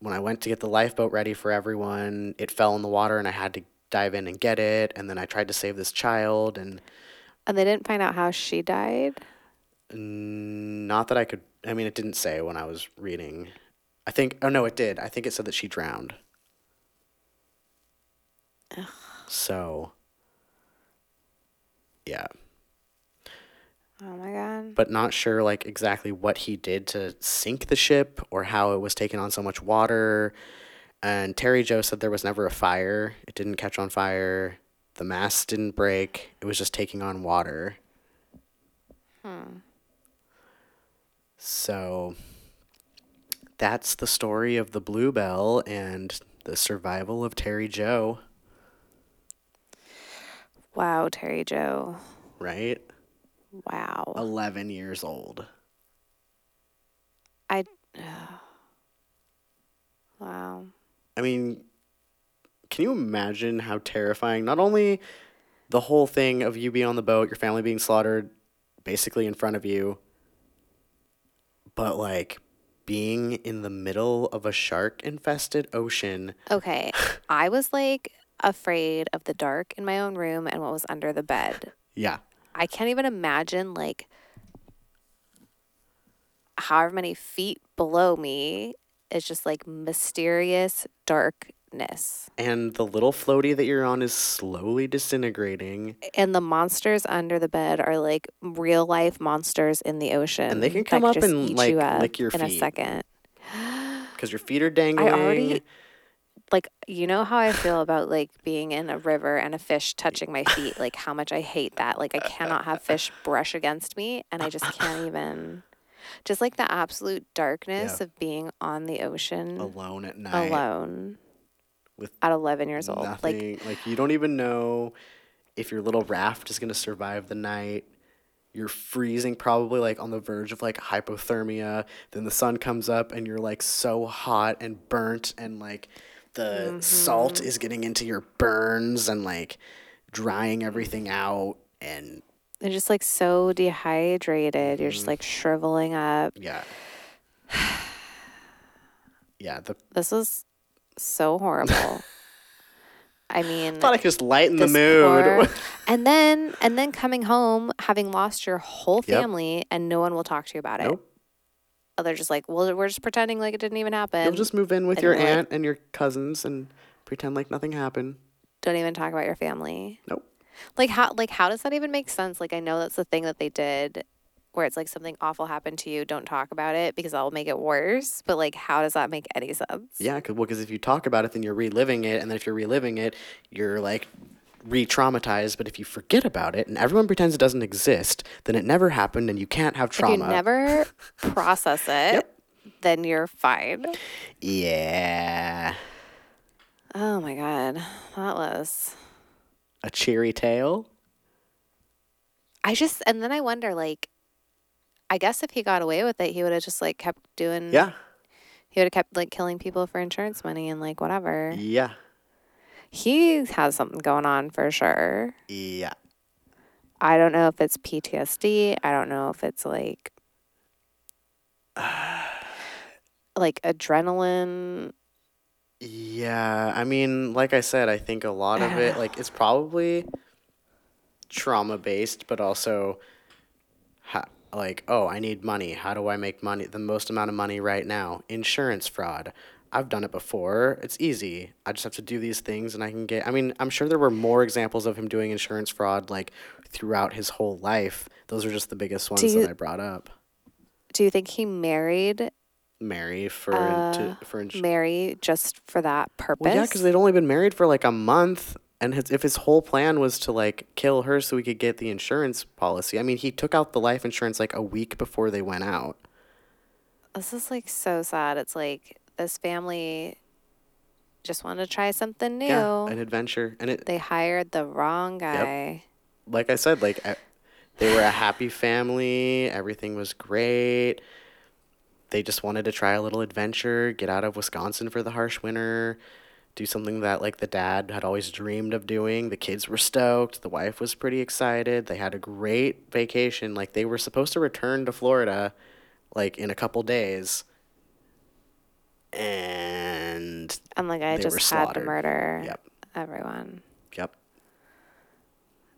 when I went to get the lifeboat ready for everyone, it fell in the water and I had to dive in and get it. And then I tried to save this child, and And they didn't find out how she died? not that I could. I mean, it didn't say when I was reading. I think. Oh no, it did. I think it said that she drowned. Ugh. So. Yeah, Oh my god. but not sure like exactly what he did to sink the ship or how it was taking on so much water. And Terry Jo said there was never a fire. It didn't catch on fire. The mast didn't break. It was just taking on water. Hmm. So that's the story of the Bluebelle and the survival of Terry Jo, Wow, Terry Jo. right? Wow. 11 years old. I. wow. I mean, can you imagine how terrifying not only the whole thing of you being on the boat, your family being slaughtered basically in front of you, but like being in the middle of a shark infested ocean? Okay. I was like afraid of the dark in my own room and what was under the bed. Yeah. I can't even imagine like however many feet below me is just like mysterious darkness. And the little floaty that you're on is slowly disintegrating. And the monsters under the bed are like real life monsters in the ocean. And they can come up and, eat like, you up lick your in a second. Because your feet are dangling. already- like you know how I feel about like being in a river and a fish touching my feet like how much I hate that like I cannot have fish brush against me and I just can't even just like the absolute darkness Yeah. of being on the ocean alone at night. alone with at 11 years old like Like, you don't even know if your little raft is gonna survive the night. You're freezing, probably like on the verge of like hypothermia. Then the sun comes up and you're like so hot and burnt, and like the salt Mm-hmm. is getting into your burns and like drying everything out. And they're just like so dehydrated you're Mm-hmm. just like shriveling up yeah, yeah. The this was so horrible I mean thought I could just lighten the mood. and then and then coming home having lost your whole Yep. family and no one will talk to you about it. nope. Oh, they're just like, well, we're just pretending like it didn't even happen. You'll just move in with and your like- aunt and your cousins and pretend like nothing happened. don't even talk about your family. Nope. Like how like how does that even make sense? Like I know that's the thing that they did where it's like something awful happened to you, don't talk about it because that'll make it worse. But like how does that make any sense? Yeah, cause, well, 'cause if you talk about it, then you're reliving it, and then if you're reliving it, you're like re-traumatized. But if you forget about it and everyone pretends it doesn't exist, then it never happened, and you can't have trauma. If you never process it, then you're fine. yeah, Oh my god. That was a cheery tale. I just and then I wonder like I guess if he got away with it, he would have just like kept doing Yeah, he would have kept like killing people for insurance money and like whatever. yeah, He has something going on for sure. yeah. I don't know if it's PTSD. I don't know if it's like like adrenaline. Yeah, I mean, like I said, I think a lot of it, like, it's probably trauma based, but also, ha- like, oh, I need money. How do I make money? The most amount of money right now. Insurance fraud. I've done it before. It's easy. I just have to do these things and I can get. I mean, I'm sure there were more examples of him doing insurance fraud, like, throughout his whole life. Those are just the biggest ones you- that I brought up. Do you think he married Mary for, Uh, to, for insurance. Mary just for that purpose? Well, yeah, because they'd only been married for like a month, and his, if his whole plan was to like kill her so he could get the insurance policy, I mean, he took out the life insurance like a week before they went out. this is like so sad. It's like this family just wanted to try something new. Yeah, an adventure, and it, they hired the wrong guy. like I said, like they were a happy family, everything was great. They just wanted to try a little adventure, get out of Wisconsin for the harsh winter, do something that like the dad had always dreamed of doing. The kids were stoked, the wife was pretty excited. They had a great vacation. Like they were supposed to return to Florida like in a couple days. And And like I They were just had to slaughtered. murder Yep. everyone. yep.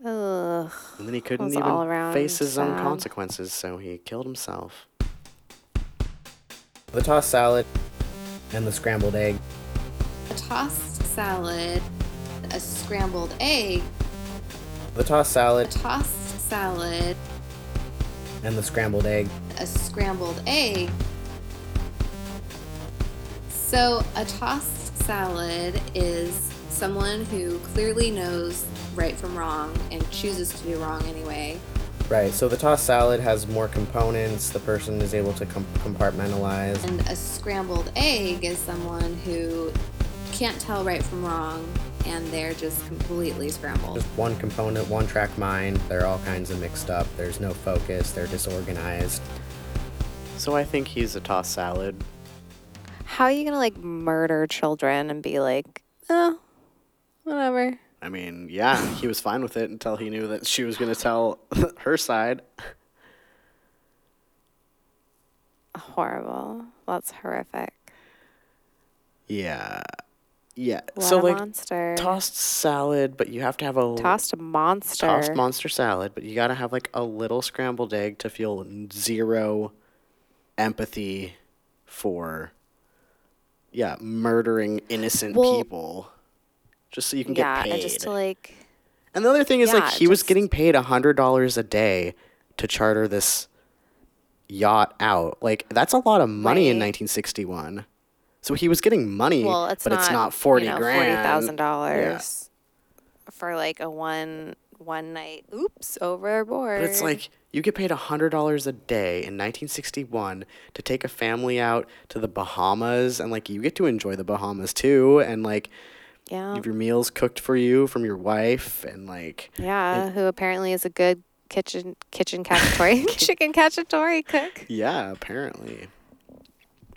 Ugh. And then he couldn't even all face his own consequences, so he killed himself. The tossed salad And the scrambled egg. A tossed salad, a scrambled egg, The tossed a salad tossed salad, and the scrambled egg. a scrambled egg. So, a tossed salad is someone who clearly knows right from wrong and chooses to do wrong anyway. Right. So the tossed salad has more components. The person is able to com- compartmentalize. And a scrambled egg is someone who can't tell right from wrong and they're just completely scrambled. Just one component, one track mind. They're all kinds of mixed up. There's no focus. They're disorganized. So I think he's a tossed salad. How are you gonna like murder children and be like, oh, whatever? I mean, yeah, he was fine with it until he knew that she was going to tell her side. Horrible. That's horrific. Yeah. Yeah. What so like monster. tossed salad, but you have to have a Tossed monster. tossed monster salad, but you got to have like a little scrambled egg to feel zero empathy for yeah, murdering innocent Well- people just so you can yeah, get paid. and just to like And the other thing is like Yeah, he was getting paid a hundred dollars a day to charter this yacht out. Like that's a lot of money in 1961. So he was getting money, well, it's but not it's not 40 you know, grand. forty thousand dollars for like a one one night. Oops, overboard. But it's like you get paid a hundred dollars a day in 1961 to take a family out to the Bahamas, and like you get to enjoy the Bahamas too, and like yeah, you have your meals cooked for you from your wife, and like yeah. who apparently is a good kitchen kitchen cacciatore chicken cacciatore cook. yeah, apparently.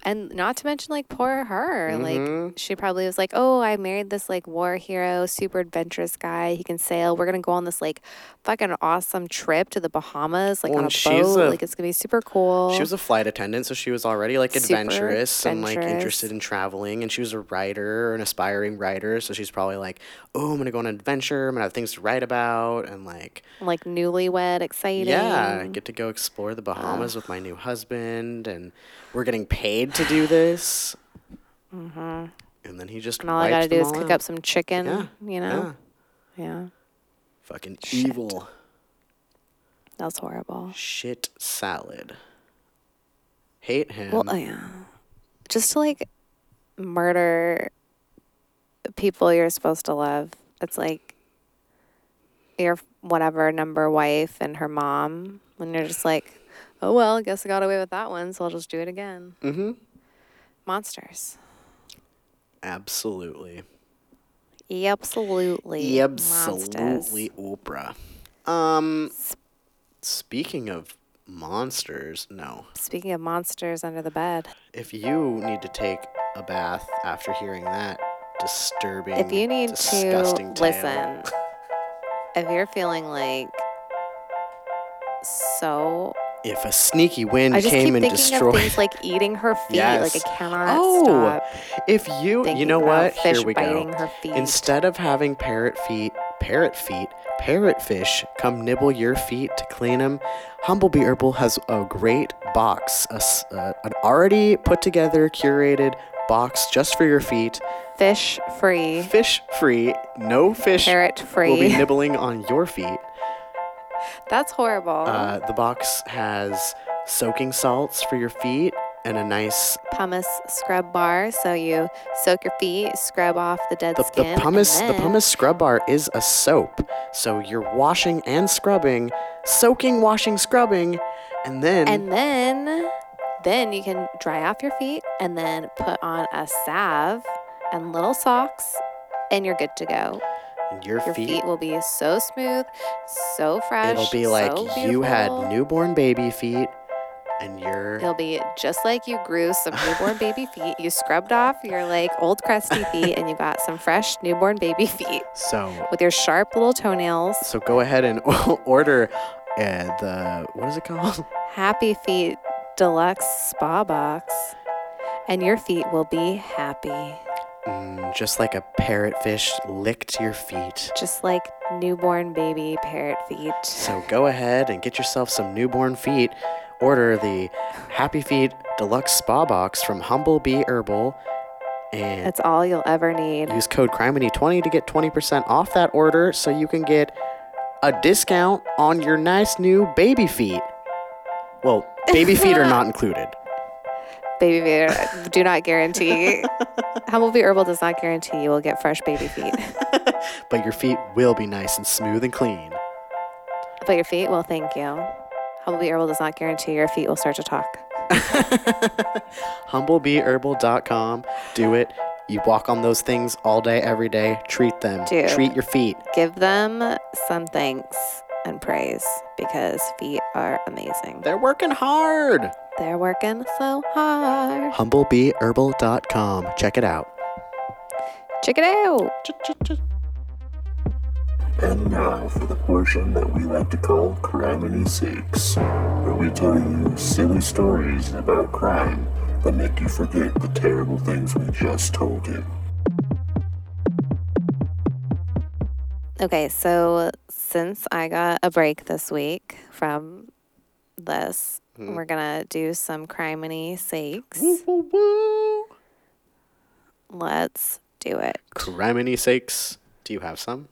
And not to mention, like, poor her. Mhm. Like, she probably was like, oh, I married this, like, war hero, super adventurous guy. He can sail. We're going to go on this, like, fucking awesome trip to the Bahamas, like, Well, on a boat. a- like, it's going to be super cool. She was a flight attendant, so she was already like Super adventurous and like interested in traveling. And she was a writer, an aspiring writer, so she's probably like, "Oh, I'm gonna go on an adventure. I'm gonna have things to write about." And like, like, newlywed, exciting. yeah, I get to go explore the Bahamas with my new husband, and we're getting paid to do this. Mm-hmm. And then he just And all I gotta do is cook out. up some chicken, Yeah, you know? Yeah, Yeah. fucking Shit. evil That was horrible. shit salad. Hate him. Well, yeah. Just to, like, murder people you're supposed to love. It's like your whatever number wife and her mom when you're just like, oh well, I guess I got away with that one, so I'll just do it again. mm-hmm. Monsters. Absolutely. Absolutely. Absolutely, Oprah. Um, speaking of monsters, no. Speaking of monsters under the bed, If you need to take a bath after hearing that disturbing, if you need to listen, if you're feeling like so if a sneaky wind I just came keep and thinking destroyed, of things like eating her feet. Yes. Like I cannot Oh, stop. if you, you know what? Fish Here we biting go. her feet. Instead of having parrot feet, parrot feet, parrotfish come nibble your feet to clean them, Humblebee Herbal has a great box, a uh, an already put together, curated box just for your feet, Fish free, fish free, no fish parrot free. will be nibbling on your feet. That's horrible. Uh, the box has soaking salts for your feet and a nice pumice scrub bar. So you soak your feet, scrub off the dead the, the skin. and pumice the pumice scrub bar is a soap so you're washing and scrubbing soaking washing scrubbing and then And then, then you can dry off your feet and then put on a salve and little socks, and you're good to go. Your, Your feet, feet will be so smooth, so fresh. it'll be like so you had newborn baby feet and you're It'll be just like you grew some newborn baby feet. You scrubbed off your like old crusty feet, and you got some fresh newborn baby feet so with your sharp little toenails. so go ahead and order uh, the what is it called Happy Feet Deluxe Spa Box, and your feet will be happy, mm, just like a parrotfish licked your feet just like newborn baby parrot feet. So go ahead and get yourself some newborn feet. Order the Happy Feet Deluxe Spa Box from Humblebee Herbal And That's all you'll ever need. use code CRIMINY20 to get 20% off that order so you can get a discount on your nice new baby feet. Well, baby feet are not included. Baby feet do not guarantee. Humblebee Herbal does not guarantee you will get fresh baby feet. But your feet will be nice and smooth and clean. But your feet, well, thank you. Humblebee Herbal does not guarantee your feet will start to talk. Humblebeeherbal.com. Do it. You walk on those things all day, every day. Treat them. Dude. Treat your feet. Give them some thanks and praise because feet are amazing. They're working hard. They're working so hard. Humblebeeherbal.com. Check it out. Check it out. And now for the portion that we like to call Criminy Sakes, where we tell you silly stories about crime that make you forget the terrible things we just told you. Okay, so since I got a break this week from this, we're gonna do some criminy sakes. Woo, woo. Let's do it. Criminy sakes. Do you have some?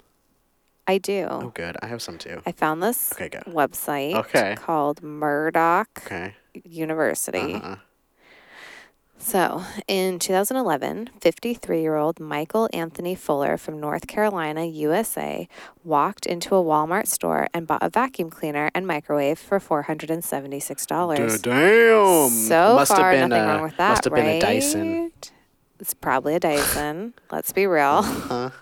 I do. Oh, good. I have some too. I found this Okay, website Okay. called Murdoch Okay. University. Uh-huh. So, in 2011, 53 year old Michael Anthony Fuller from North Carolina, USA, walked into a Walmart store and bought a vacuum cleaner and microwave for $476. Damn. So must far, have been nothing a, wrong with that. Must have been a right? Dyson. It's probably a Dyson. Let's be real. Huh?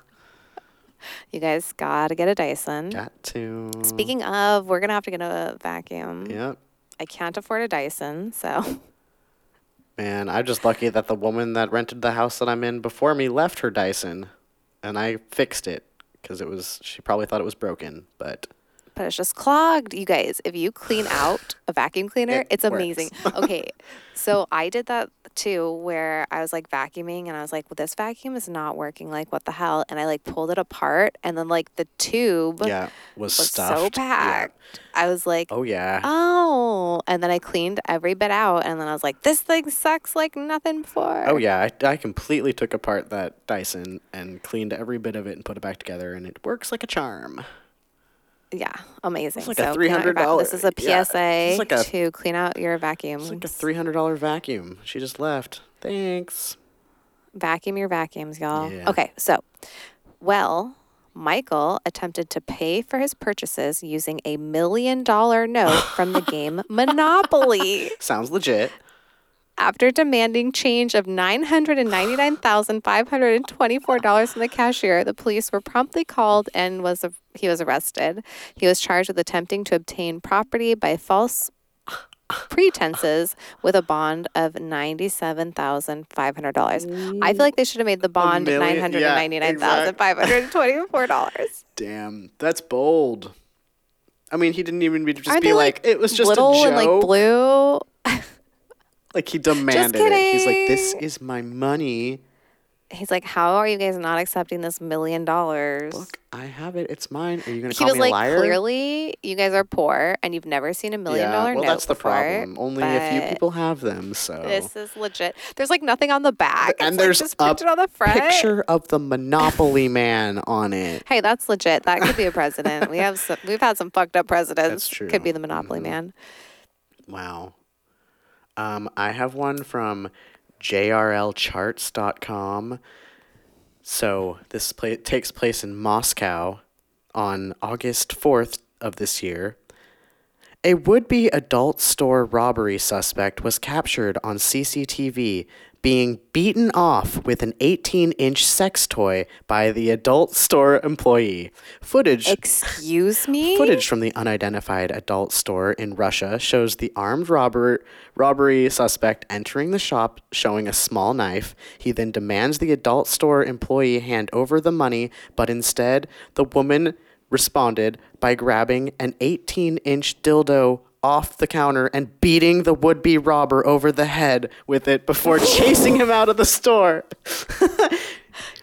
You guys gotta get a Dyson. Got to. Speaking of, we're gonna have to get a vacuum. Yep. I can't afford a Dyson, so Man, I'm just lucky that the woman that rented the house that I'm in before me left her Dyson, and I fixed it because it was. She probably thought it was broken, but but it's just clogged. You guys, if you clean out a vacuum cleaner, It it's amazing. okay, so I did that too, where I was like vacuuming and I was like, well, this vacuum is not working. Like, what the hell? And I like pulled it apart, and then like the tube yeah, was, was stuffed. so Yeah. packed. I was like, Oh yeah. oh, and then I cleaned every bit out, and then I was like, this thing sucks like nothing before. Oh yeah, I, I completely took apart that Dyson and cleaned every bit of it and put it back together, and it works like a charm. Yeah, amazing. like so out your vac- $300 This is a yeah, PSA it's like a- to clean out your vacuum. It's like a three hundred dollar vacuum. She just left. Thanks. Vacuum your vacuums, y'all. Yeah. Okay, so, well, Michael attempted to pay for his purchases using a million dollar note from the game Monopoly. Sounds legit. After demanding change of $999,524 from the cashier, the police were promptly called and was he was arrested. He was charged with attempting to obtain property by false pretenses with a bond of $97,500. I feel like they should have made the bond million- yeah, $999,524. Damn, that's bold. I mean, he didn't even be, just Aren't be they like, it was just little a joke. and like blue? Like, he demanded it. He's like, this is my money. He's like, How are you guys not accepting this million dollars? Look, I have it. It's mine. Are you gonna he call was me like, a liar? clearly, you guys are poor and you've never seen a million yeah. dollar well, note that's the before, problem. Only a few people have them. So This is legit. There's like nothing on the back. and It's, like, there's just a printed on the front. picture of the Monopoly Man on it. Hey, that's legit. That could be a president. we have some, we've had some fucked up presidents. That's true. Could be the Monopoly mm-hmm. man. Wow. Um, I have one from jrlcharts.com. So this pla- takes place in Moscow on August 4th of this year. A would be adult store robbery suspect was captured on CCTV being beaten off with an 18 inch sex toy by the adult store employee. Footage. Excuse me. Footage from the unidentified adult store in Russia shows the armed robber robbery suspect entering the shop showing a small knife. He then demands the adult store employee hand over the money, but instead, the woman responded by grabbing an 18 inch dildo off the counter and beating the would be robber over the head with it before chasing him out of the store.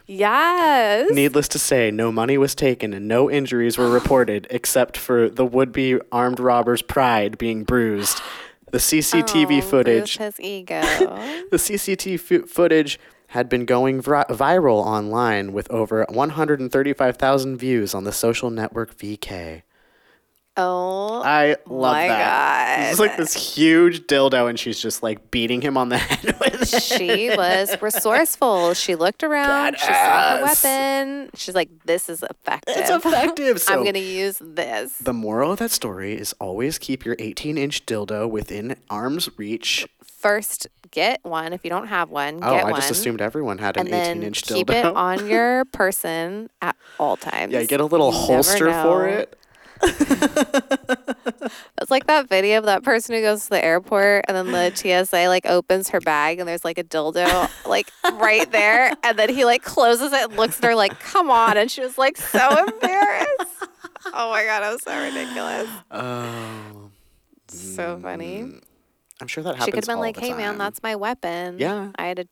Yes. Needless to say, no money was taken and no injuries were reported except for the would be armed robber's pride being bruised. The CCTV Oh, footage his ego. the CCTV fo- footage had been going vi- viral online with over 135,000 views on the social network VK. Oh, I love my that. It's like this huge dildo, and she's just like beating him on the head with it. she was resourceful. She looked around. Badass. She saw her weapon. She's like, "This is effective. It's effective. So I'm gonna use this." the moral of that story is always keep your 18 inch dildo within arm's reach. First, get one. If you don't have one, Oh, I one. just assumed everyone had an and 18 then inch keep it on your person at all times. yeah, get a little You holster for it. It's like that video of that person who goes to the airport and then the TSA like opens her bag and there's like a dildo like right there and then he like closes it and looks at her like, "Come on!" and she was like so embarrassed. Oh my god, it was so ridiculous. Oh, So mm, funny. I'm sure that happens. She could have been all like, the "Hey man, time. that's my weapon. Yeah. I had to.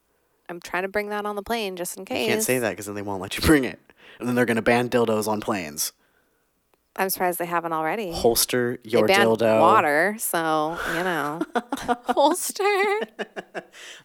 I'm trying to bring that on the plane just in case." You can't say that because then they won't let you bring it. And then they're going to ban dildos on planes. I'm surprised they haven't already. Holster they your banned dildo water, so you know, holster.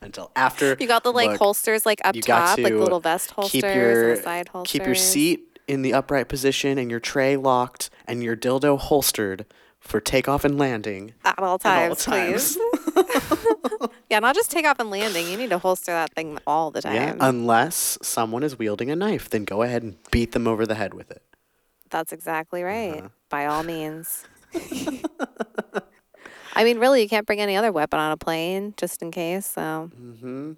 until after. You got the like Look, holsters like up top, like little vest holsters keep your side holsters. keep your seat in the upright position and your tray locked and your dildo holstered for takeoff and landing at all at all times, times. please. yeah, not just takeoff and landing. You need to holster that thing all the time. yeah, unless someone is wielding a knife, then go ahead and beat them over the head with it. That's exactly right. Uh-huh. By all means. I mean, really, you can't bring any other weapon on a plane just in case. So, Mm-hmm.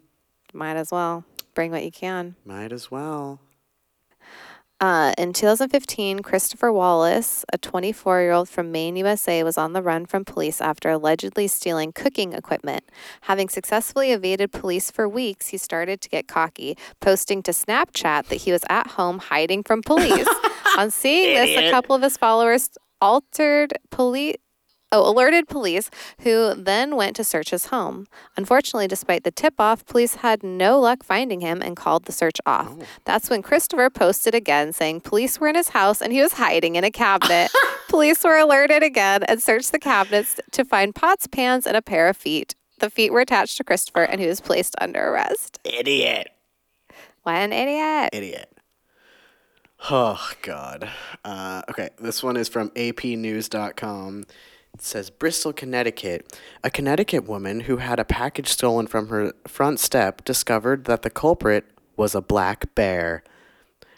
might as well bring what you can. Might as well. Uh, in 2015, Christopher Wallace, a 24 year old from Maine, USA, was on the run from police after allegedly stealing cooking equipment. Having successfully evaded police for weeks, he started to get cocky, posting to Snapchat that he was at home hiding from police. on seeing this, a couple of his followers altered police. Oh, alerted police, who then went to search his home. Unfortunately, despite the tip off, police had no luck finding him and called the search off. That's when Christopher posted again saying police were in his house and he was hiding in a cabinet. police were alerted again and searched the cabinets to find pots, pans, and a pair of feet. The feet were attached to Christopher and he was placed under arrest. Idiot. What an idiot. Idiot. Oh, God. Uh, okay, this one is from apnews.com. Says Bristol, Connecticut. A Connecticut woman who had a package stolen from her front step discovered that the culprit was a black bear.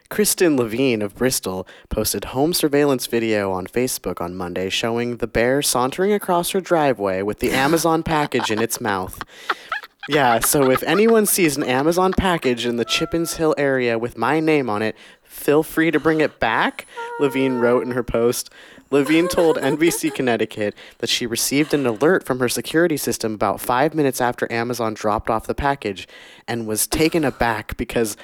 Kristen Levine of Bristol posted home surveillance video on Facebook on Monday showing the bear sauntering across her driveway with the Amazon package in its mouth. Yeah, so if anyone sees an Amazon package in the Chippens Hill area with my name on it, feel free to bring it back, Levine wrote in her post. Levine told NBC Connecticut that she received an alert from her security system about five minutes after Amazon dropped off the package and was taken aback because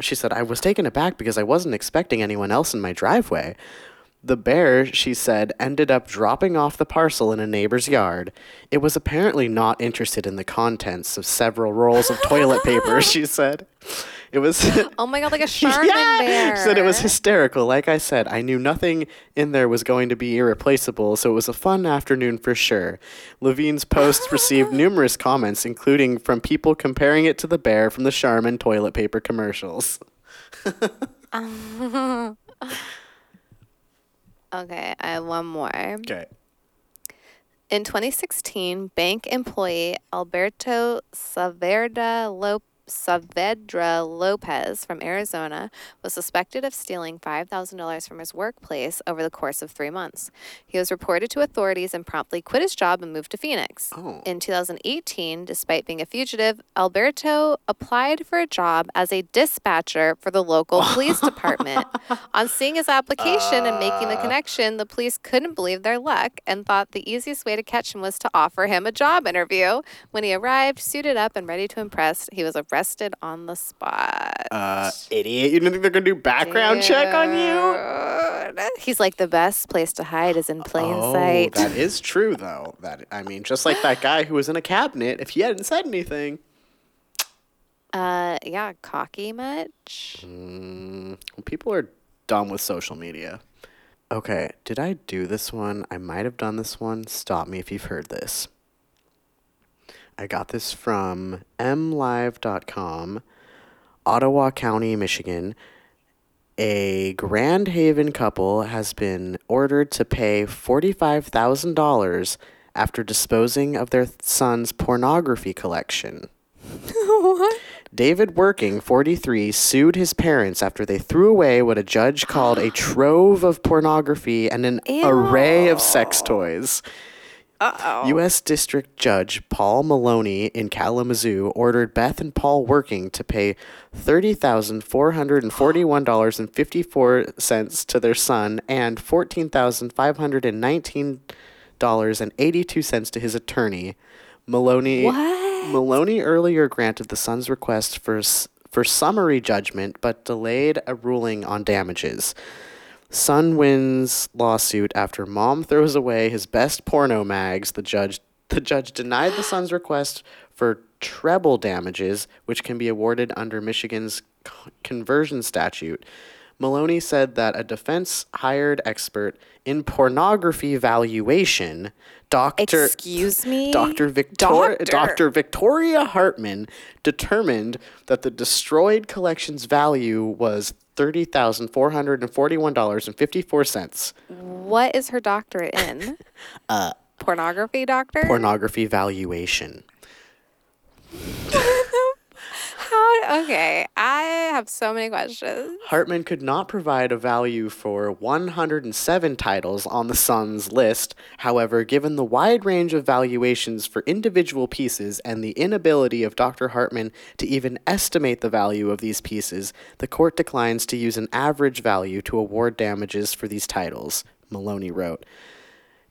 she said, I was taken aback because I wasn't expecting anyone else in my driveway. The bear, she said, ended up dropping off the parcel in a neighbor's yard. It was apparently not interested in the contents of several rolls of toilet paper, she said. It was. Oh my god, like a Charmin bear. She said it was hysterical. Like I said, I knew nothing in there was going to be irreplaceable, so it was a fun afternoon for sure. Levine's post received numerous comments, including from people comparing it to the bear from the Charmin toilet paper commercials. Okay, I have one more. Okay. In 2016, bank employee Alberto Saverda Lopez. Saavedra Lopez from Arizona was suspected of stealing $5,000 from his workplace over the course of three months. He was reported to authorities and promptly quit his job and moved to Phoenix. Oh. In 2018, despite being a fugitive, Alberto applied for a job as a dispatcher for the local police department. On seeing his application and making the uh. connection, the police couldn't believe their luck and thought the easiest way to catch him was to offer him a job interview. When he arrived, suited up and ready to impress, he was arrested on the spot. Uh, idiot. You do not think they're going to do background check on you? He's like the best place to hide is in plain oh, sight. that is true, though. That I mean, just like that guy who was in a cabinet, if he hadn't said anything. Uh, yeah, cocky much? Mm, people are dumb with social media. Okay, did I do this one? I might have done this one. Stop me if you've heard this. I got this from mlive.com. Ottawa County, Michigan, a Grand Haven couple has been ordered to pay $45,000 after disposing of their son's pornography collection. what? David Working, 43, sued his parents after they threw away what a judge called a trove of pornography and an array of sex toys. U.S. District Judge Paul Maloney in Kalamazoo ordered Beth and Paul Working to pay $30,441.54 to their son and $14,519.82 to his attorney. Maloney Maloney earlier granted the son's request for for summary judgment but delayed a ruling on damages. Son wins lawsuit after mom throws away his best porno mags. The judge the judge denied the son's request for treble damages, which can be awarded under Michigan's conversion statute. Maloney said that a defense hired expert in pornography valuation, Dr. Excuse me? Dr. Victor- Doctor. Dr. Victoria Hartman determined that the destroyed collection's value was $30,441.54. What is her doctorate in? uh, Pornography doctor? Pornography valuation. How? Okay, I have so many questions. Hartman could not provide a value for 107 titles on the son's list. However, given the wide range of valuations for individual pieces and the inability of Dr. Hartman to even estimate the value of these pieces, the court declines to use an average value to award damages for these titles, Maloney wrote.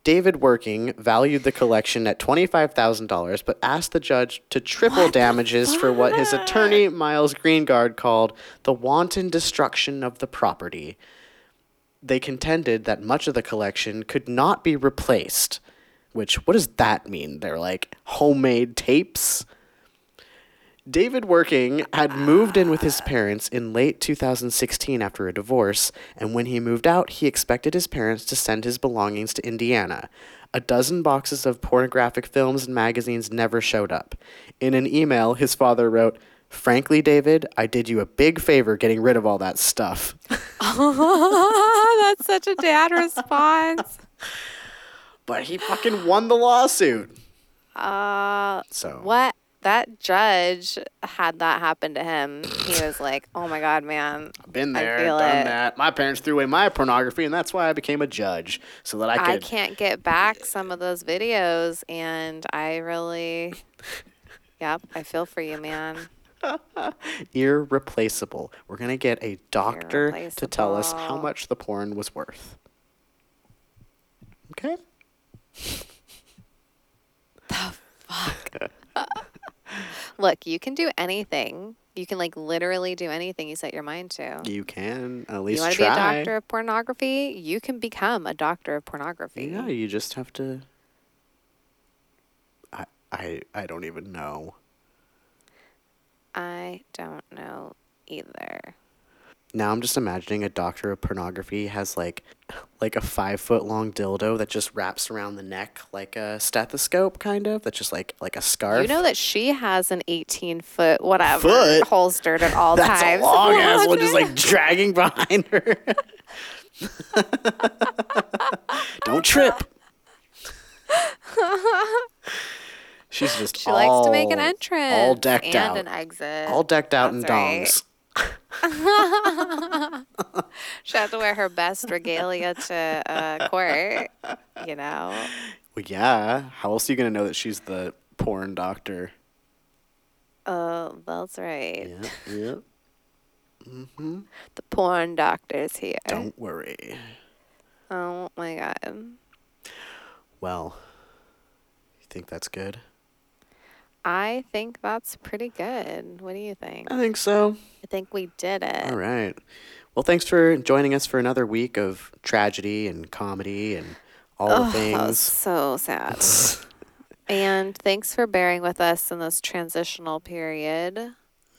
David Working valued the collection at $25,000 but asked the judge to triple damages for what his attorney Miles Greengard called the wanton destruction of the property. They contended that much of the collection could not be replaced, which what does that mean? They're like homemade tapes. David Working had moved in with his parents in late 2016 after a divorce, and when he moved out, he expected his parents to send his belongings to Indiana. A dozen boxes of pornographic films and magazines never showed up. In an email, his father wrote, Frankly, David, I did you a big favor getting rid of all that stuff. That's such a dad response. But he fucking won the lawsuit. Uh, So what? That judge had that happen to him. He was like, "Oh my god, man! I've been there, done it. that. My parents threw away my pornography, and that's why I became a judge, so that I I can't get back some of those videos, and I really, yep, I feel for you, man. irreplaceable. We're gonna get a doctor to tell us how much the porn was worth. Okay. Look, you can do anything. You can like literally do anything you set your mind to. You can at least You want to be a try. doctor of pornography? You can become a doctor of pornography. Yeah, you just have to. I I I don't even know. I don't know either. Now I'm just imagining a doctor of pornography has like like a five foot long dildo that just wraps around the neck like a stethoscope, kind of. That's just like like a scarf. You know that she has an 18 foot whatever Foot? holstered at all That's times. a long ass one, just like dragging behind her. Don't trip. She's just She likes to make an entrance all decked out, and out, an exit. all decked out in That's right. dongs. She had to wear her best regalia to uh, court. You know, Well, yeah. How else are you gonna know that she's the porn doctor? oh, that's right. Yeah, yeah. The porn doctor's here. Don't worry. Oh my god. Well, you think that's good? I think that's pretty good. What do you think? I think so. I think we did it. All right. Well, thanks for joining us for another week of tragedy and comedy and all the That was things. so sad. and thanks for bearing with us in this transitional period.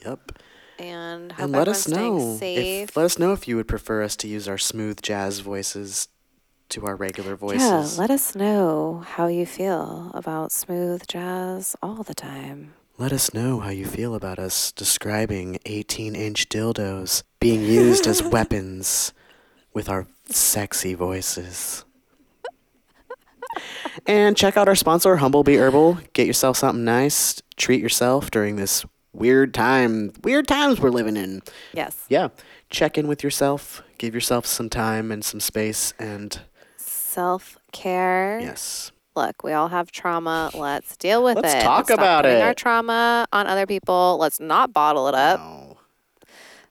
Yep. And And let us know. safe. If, let us know if you would prefer us to use our smooth jazz voices to our regular voices. Yeah, let us know how you feel about smooth jazz all the time. Let us know how you feel about us describing 18 inch dildos being used as weapons with our sexy voices. And check out our sponsor, Humblebee Herbal. Get yourself something nice. Treat yourself during this weird time, weird times we're living in. Yes. Yeah. Check in with yourself. Give yourself some time and some space. And Self care. yes, Look, we all have trauma. Let's deal with it. Let's it. talk stop about putting Our trauma on other people. Let's not bottle it up. no.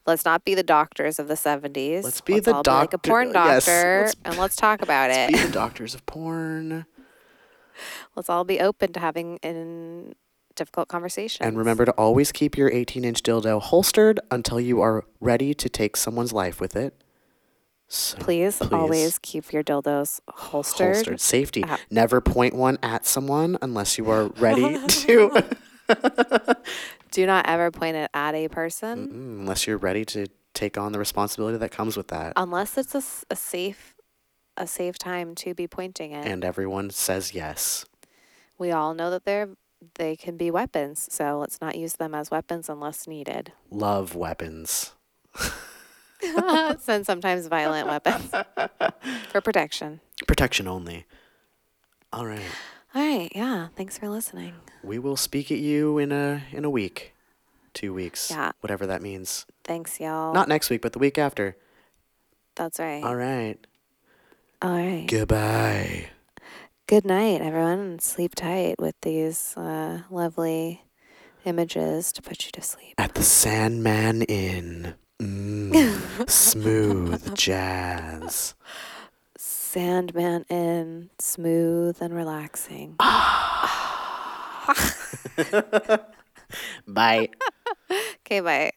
Let's not be the doctors of the 70s. Let's be the all be like a doctor- porn yes, doctor let's- and let's talk about Let's it. be the doctors of porn. Let's all be open to having in difficult conversations. And remember to always keep your 18 inch dildo holstered until you are ready to take someone's life with it. So please, always keep your dildos holstered. holstered. Safety. at- Never point one at someone unless you are ready to. Do not ever point it at a person Mm, unless you're ready to take on the responsibility that comes with that. unless it's a, a safe a safe time to be pointing it. and everyone says yes. we all know that they're they can be weapons, so let's not use them as weapons unless needed. Love weapons. and sometimes violent weapons for protection. Protection only. All right. All right, yeah. Thanks for listening. We will speak at you in a in a week. Two weeks. Yeah. Whatever that means. Thanks, y'all. Not next week, but the week after. That's right. All right. All right. Goodbye. Good night, everyone. and Sleep tight with these uh, lovely images to put you to sleep. At the Sandman Inn. Mm, smooth jazz. Sandman in, smooth and relaxing. Bye. Okay, bye.